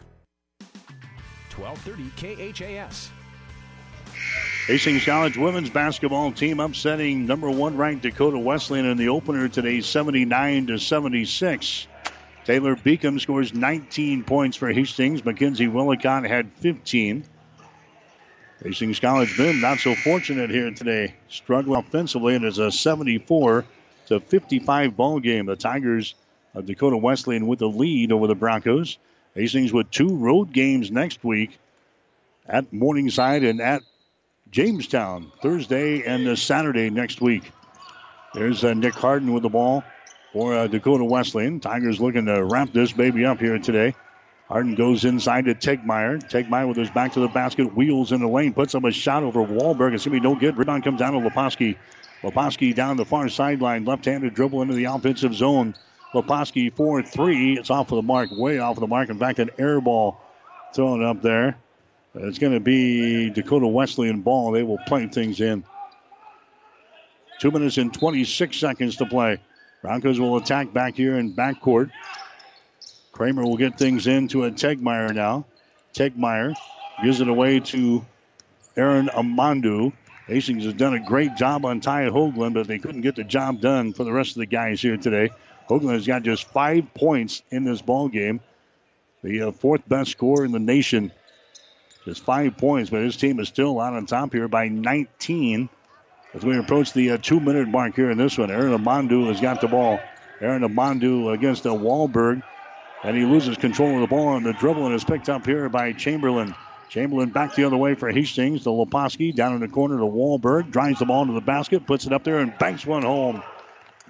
1230 KHAS. Hastings College women's basketball team upsetting number one ranked Dakota Wesleyan in the opener today, 79 to 76. Taylor Beacom scores 19 points for Hastings. Mackenzie Willicott had 15. Hastings College men not so fortunate here today. Struggling offensively, and it's a 74 to 55 ball game. The Tigers of Dakota Wesleyan with the lead over the Broncos. Hastings with two road games next week at Morningside and at Jamestown Thursday and Saturday next week. There's uh, Nick Harden with the ball for uh, Dakota Wesleyan. Tigers looking to wrap this baby up here today. Harden goes inside to Tegmeyer. Tegmeyer with his back to the basket, wheels in the lane, puts up a shot over Wahlberg. It's going to be no good. Rebound comes down to Leposki. Leposki down the far sideline, left-handed dribble into the offensive zone. Leposki 4 3. It's off of the mark, way off of the mark. In fact, an air ball thrown up there. It's going to be Dakota Wesleyan ball. They will play things in. Two minutes and 26 seconds to play. Broncos will attack back here in backcourt. Kramer will get things into a Tegmeyer now. Tegmeyer gives it away to Aaron Amandu. Hastings has done a great job on Ty Hoagland, but they couldn't get the job done for the rest of the guys here today. Hoagland has got just five points in this ball game, the uh, fourth best score in the nation. Just five points, but his team is still out on top here by 19 as we approach the uh, two-minute mark here in this one. Aaron Amandu has got the ball. Aaron Amandu against uh, Wahlberg, and he loses control of the ball, and the dribble and is picked up here by Chamberlain. Chamberlain back the other way for Hastings. The Leposki down in the corner to Wahlberg. Drives the ball into the basket, puts it up there, and banks one home.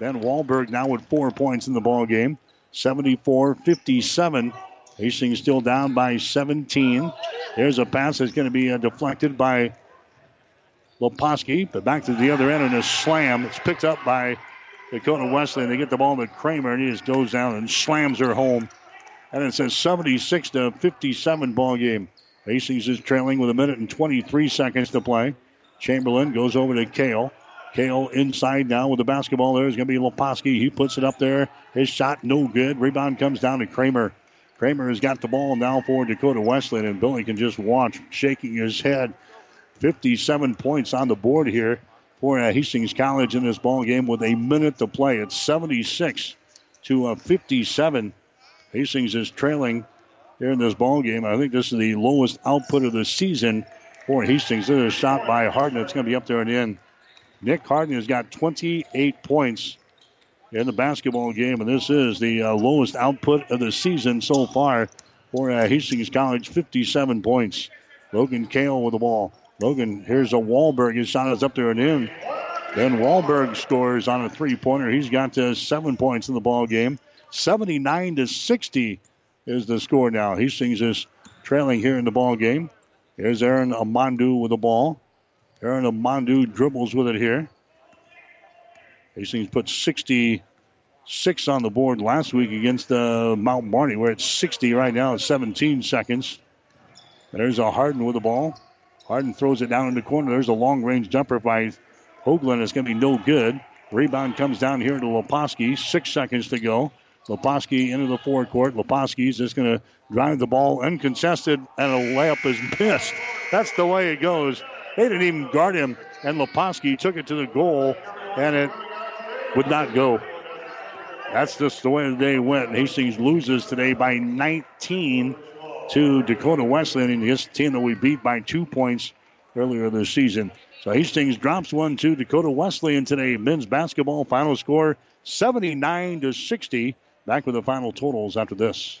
Ben Wahlberg now with four points in the ball game. 74 57. Hastings still down by 17. There's a pass that's going to be uh, deflected by Leposki, but back to the other end and a slam. It's picked up by Dakota Wesley, and they get the ball to Kramer, and he just goes down and slams her home. And it's a 76 to 57 ball game. Hastings is trailing with a minute and 23 seconds to play. Chamberlain goes over to Kale. Kale inside now with the basketball. There's going to be Leposki. He puts it up there. His shot no good. Rebound comes down to Kramer. Kramer has got the ball now for Dakota Wesleyan, and Billy can just watch shaking his head. 57 points on the board here for uh, Hastings College in this ball game with a minute to play. It's 76 to uh, 57. Hastings is trailing here in this ball game. I think this is the lowest output of the season for Hastings. There's a shot by Harden. It's going to be up there and in. Nick Harden has got 28 points in the basketball game, and this is the uh, lowest output of the season so far for uh, Hastings College, 57 points. Logan Kale with the ball. Logan, here's a Wahlberg. His shot is up there and in. Then Wahlberg scores on a three-pointer. He's got uh, seven points in the ball game. 79 to 60 is the score now. Hastings is trailing here in the ball game. Here's Aaron Amandu with the ball. Aaron Amandu dribbles with it here. Hastings put 66 on the board last week against uh, Mount Marty. We're at 60 right now, 17 seconds. There's a Harden with the ball. Harden throws it down in the corner. There's a long range jumper by Hoagland. It's going to be no good. Rebound comes down here to Leposki. Six seconds to go. Leposki into the forecourt. Leposki's just going to drive the ball uncontested, and a layup is missed. That's the way it goes. They didn't even guard him, and Leposki took it to the goal, and it would not go. That's just the way the day went. Hastings loses today by 19 to Dakota Wesleyan, this team that we beat by two points earlier this season. So Hastings drops one to Dakota Wesleyan today. Men's basketball final score 79 to 60. Back with the final totals after this.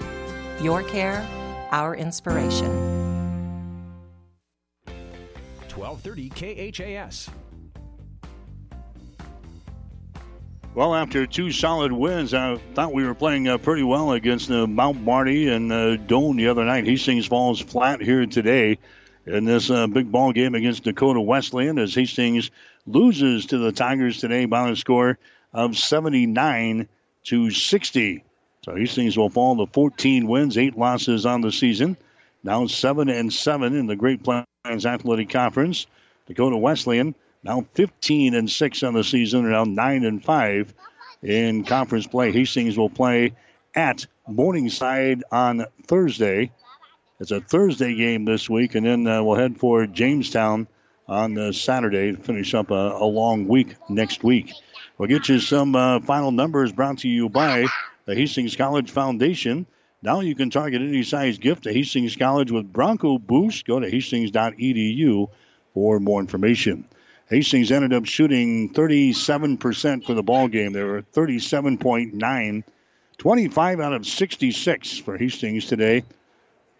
Your care, our inspiration. 1230 KHAS. Well, after two solid wins, I thought we were playing uh, pretty well against uh, Mount Marty and uh, Doane the other night. Hastings falls flat here today in this uh, big ball game against Dakota Wesleyan as Hastings loses to the Tigers today by a score of 79 to 60. So Hastings will fall to 14 wins, eight losses on the season. Now seven and seven in the Great Plains Athletic Conference. Dakota Wesleyan now 15 and 6 on the season, and now 9 and 5 in conference play. Hastings will play at Morningside on Thursday. It's a Thursday game this week, and then uh, we'll head for Jamestown on uh, Saturday to finish up a, a, long week next week. We'll get you some uh, final numbers brought to you by the Hastings College Foundation. Now you can target any size gift to Hastings College with Bronco Boost. Go to hastings.edu for more information. Hastings ended up shooting 37% for the ball game. They were 37.9, 25 out of 66 for Hastings today.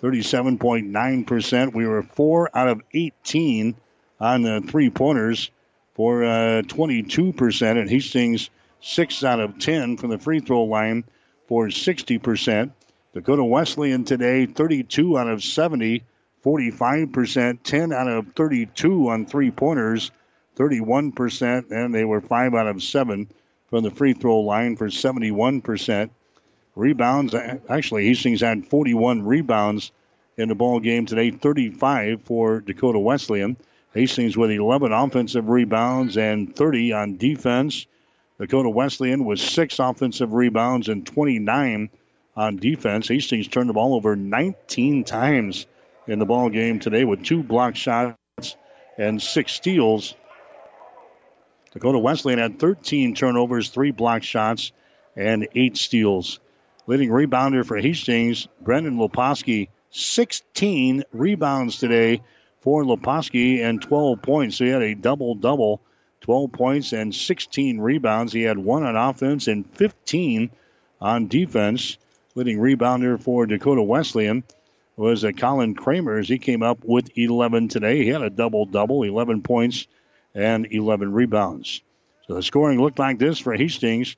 37.9%. We were 4 out of 18 on the three pointers for uh, 22%. And Hastings 6 out of 10 from the free throw line for 60%. Dakota Wesleyan today 32 out of 70, 45%, 10 out of 32 on three pointers. 31%, and they were 5 out of 7 from the free throw line for 71%. Rebounds, actually, Hastings had 41 rebounds in the ball game today, 35 for Dakota Wesleyan. Hastings with 11 offensive rebounds and 30 on defense. Dakota Wesleyan with six offensive rebounds and 29 on defense. Hastings turned the ball over 19 times in the ball game today with two block shots and six steals. Dakota Wesleyan had 13 turnovers, three block shots, and eight steals. Leading rebounder for Hastings, Brendan Leposki, 16 rebounds today for Leposki and 12 points. So he had a double double, 12 points and 16 rebounds. He had one on offense and 15 on defense. Leading rebounder for Dakota Wesleyan was a Colin Kramer as he came up with 11 today. He had a double double, 11 points and 11 rebounds. So the scoring looked like this for Hastings.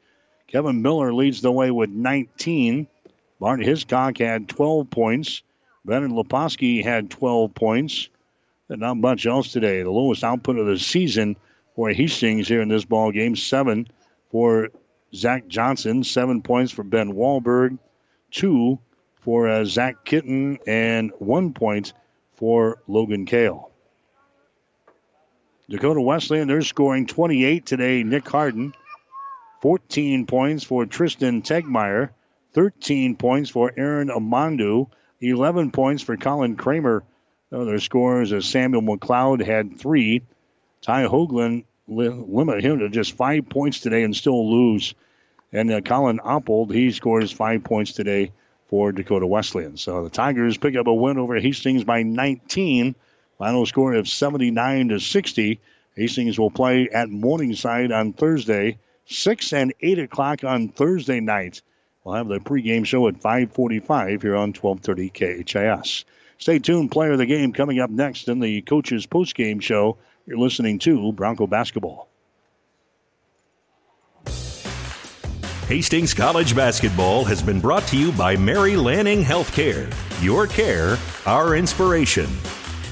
Kevin Miller leads the way with 19. Bart Hiscock had 12 points. Brennan Leposki had 12 points. And not much else today. The lowest output of the season for Hastings here in this ball game. Seven for Zach Johnson. Seven points for Ben Wahlberg. Two for uh, Zach Kitten. And one point for Logan Kale. Dakota Wesleyan, they're scoring 28 today. Nick Harden. 14 points for Tristan Tegmeyer. 13 points for Aaron Amandu. 11 points for Colin Kramer. Other scores as Samuel McLeod had three. Ty Hoagland li- limit him to just five points today and still lose. And uh, Colin Oppold, he scores five points today for Dakota Wesleyan. So the Tigers pick up a win over Hastings by 19. Final score of 79 to 60. Hastings will play at Morningside on Thursday, 6 and 8 o'clock on Thursday night. We'll have the pregame show at 545 here on 12:30 KHAS. Stay tuned. Player of the game coming up next in the coach's postgame show. You're listening to Bronco Basketball. Hastings College basketball has been brought to you by Mary Lanning Healthcare. Your care, our inspiration.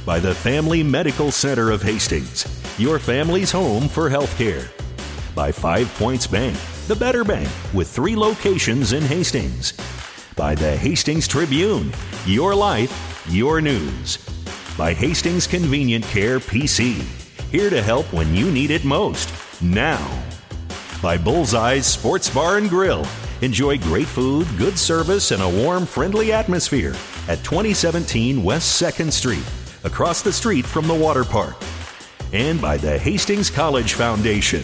By the Family Medical Center of Hastings, your family's home for healthcare. By Five Points Bank, the better bank with three locations in Hastings. By the Hastings Tribune, your life, your news. By Hastings Convenient Care PC, here to help when you need it most, now. By Bullseye's Sports Bar and Grill. Enjoy great food, good service, and a warm, friendly atmosphere at 2017 West 2nd Street, across the street from the water park. And by the Hastings College Foundation.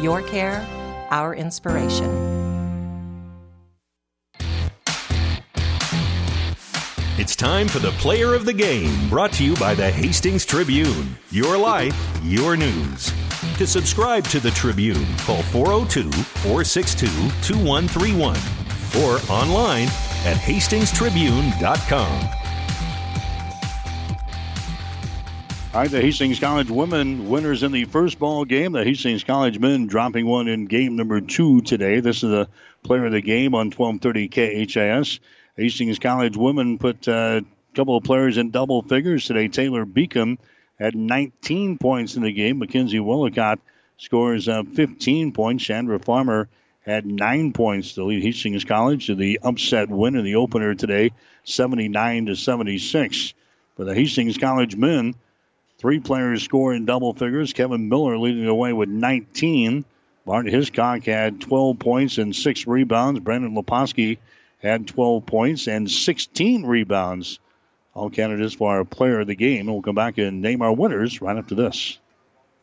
Your care, our inspiration. It's time for the player of the game, brought to you by the Hastings Tribune. Your life, your news. To subscribe to the Tribune, call 402 462 2131 or online at hastingstribune.com. All right, the Hastings College women winners in the first ball game. The Hastings College men dropping one in game number two today. This is the player of the game on 1230 KHAS. Hastings College women put uh, a couple of players in double figures today. Taylor Beacom had 19 points in the game. Mackenzie Willicott scores uh, 15 points. Chandra Farmer had nine points to lead Hastings College to the upset win in the opener today, 79 to 76. For the Hastings College men, Three players score in double figures. Kevin Miller leading the way with 19. Bart Hiscock had 12 points and six rebounds. Brandon Leposki had 12 points and 16 rebounds. All candidates for our player of the game. We'll come back and name our winners right after this.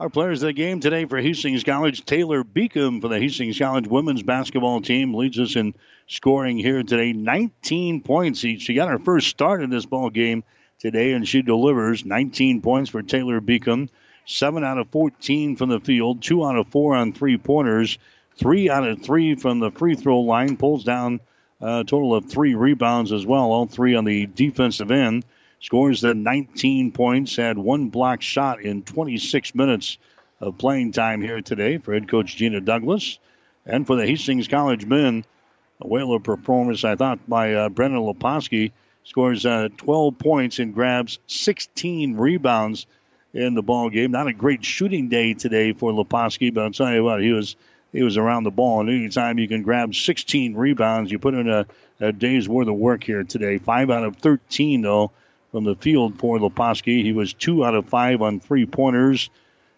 Our players of the game today for Hastings College, Taylor Beacom for the Hastings College women's basketball team leads us in scoring here today. 19 points each. She got her first start in this ball game today, and she delivers 19 points for Taylor Beacom. Seven out of 14 from the field, two out of four on three pointers, three out of three from the free throw line. Pulls down uh, a total of three rebounds as well, all three on the defensive end scores the 19 points, had one block shot in 26 minutes of playing time here today for head coach Gina Douglas. And for the Hastings College men, a whale of performance, I thought, by uh, Brennan Leposki. Scores uh, 12 points and grabs 16 rebounds in the ball game. Not a great shooting day today for Leposki, but I'll tell you what, he was he was around the ball. And anytime you can grab 16 rebounds, you put in a, a day's worth of work here today. Five out of 13, though, from the field for Leposki. He was two out of five on three pointers.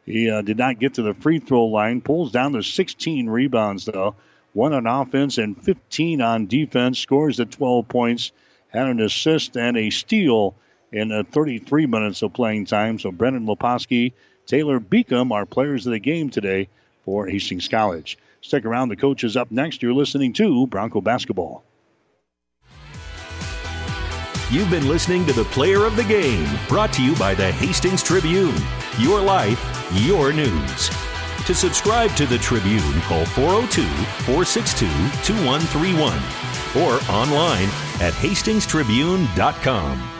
He uh, did not get to the free throw line. Pulls down to 16 rebounds, though. One on offense and 15 on defense. Scores the 12 points. Had an assist and a steal in uh, 33 minutes of playing time. So Brennan Leposki, Taylor Beacom are players of the game today for Hastings College. Stick around. The coach is up next. You're listening to Bronco Basketball. You've been listening to the Player of the Game, brought to you by the Hastings Tribune. Your life, your news. To subscribe to the Tribune, call 402 462 2131 or online at hastingstribune.com.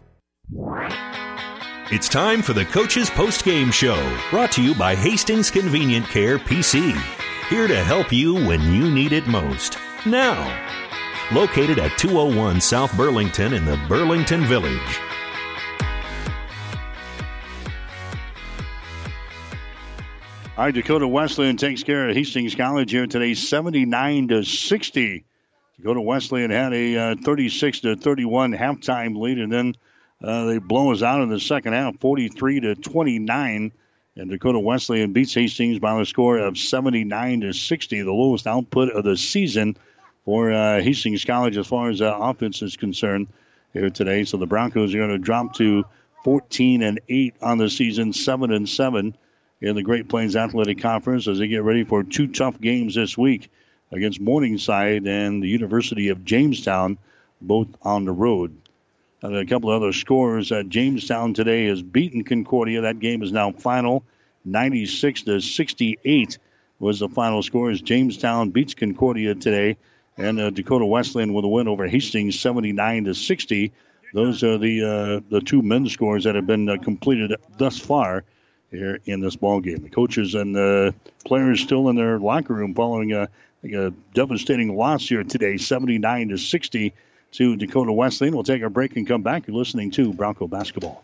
It's time for the Coach's Post Game Show, brought to you by Hastings Convenient Care PC. Here to help you when you need it most. Now, located at 201 South Burlington in the Burlington Village. All right, Dakota Wesleyan takes care of Hastings College here today, 79 to 60. Dakota Wesleyan had a uh, 36 to 31 halftime lead, and then uh, they blow us out in the second half, 43 to 29. And Dakota Wesleyan beats Hastings by a score of 79 to 60, the lowest output of the season for uh, Hastings College as far as uh, offense is concerned here today. So the Broncos are going to drop to 14 and 8 on the season, 7 and 7 in the Great Plains Athletic Conference as they get ready for two tough games this week against Morningside and the University of Jamestown, both on the road. And a couple of other scores. Uh, Jamestown today has beaten Concordia. That game is now final. 96 to 68 was the final score as Jamestown beats Concordia today. And uh, Dakota Wesleyan with a win over Hastings 79 to 60. Those are the uh, the two men's scores that have been uh, completed thus far here in this ball game. The coaches and the players still in their locker room following a, a devastating loss here today, 79 to 60 to Dakota Wesleyan. We'll take a break and come back. You're listening to Bronco Basketball.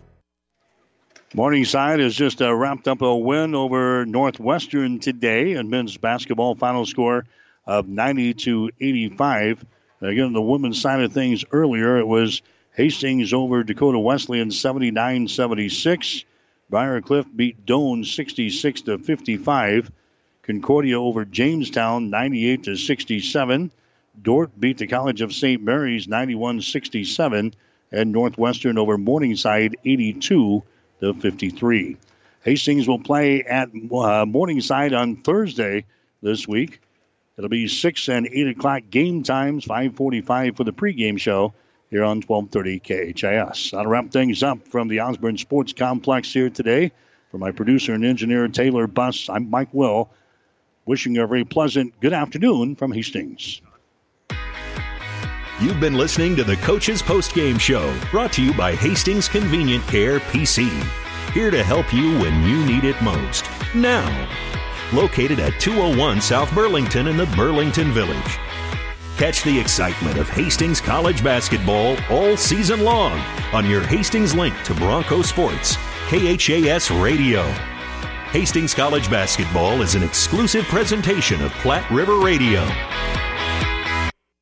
Morningside has just uh, wrapped up a win over Northwestern today in men's basketball. Final score of 90 to 85. Again, the women's side of things earlier, it was Hastings over Dakota Wesleyan 79 76. Briarcliff beat Doane 66 to 55. Concordia over Jamestown 98 to 67. Dordt beat the College of St. Mary's 91 67. And Northwestern over Morningside 82 to 53. Hastings will play at uh, Morningside on Thursday this week. It'll be 6 and 8 o'clock game times, 545 for the pregame show here on 1230 KHAS. I'll wrap things up from the Osborne Sports Complex here today. For my producer and engineer, Taylor Buss, I'm Mike Will, wishing you a very pleasant good afternoon from Hastings. You've been listening to the Coach's Post Game Show, brought to you by Hastings Convenient Care PC. Here to help you when you need it most. Now, located at 201 South Burlington in the Burlington Village. Catch the excitement of Hastings College basketball all season long on your Hastings link to Bronco Sports, KHAS Radio. Hastings College basketball is an exclusive presentation of Platte River Radio.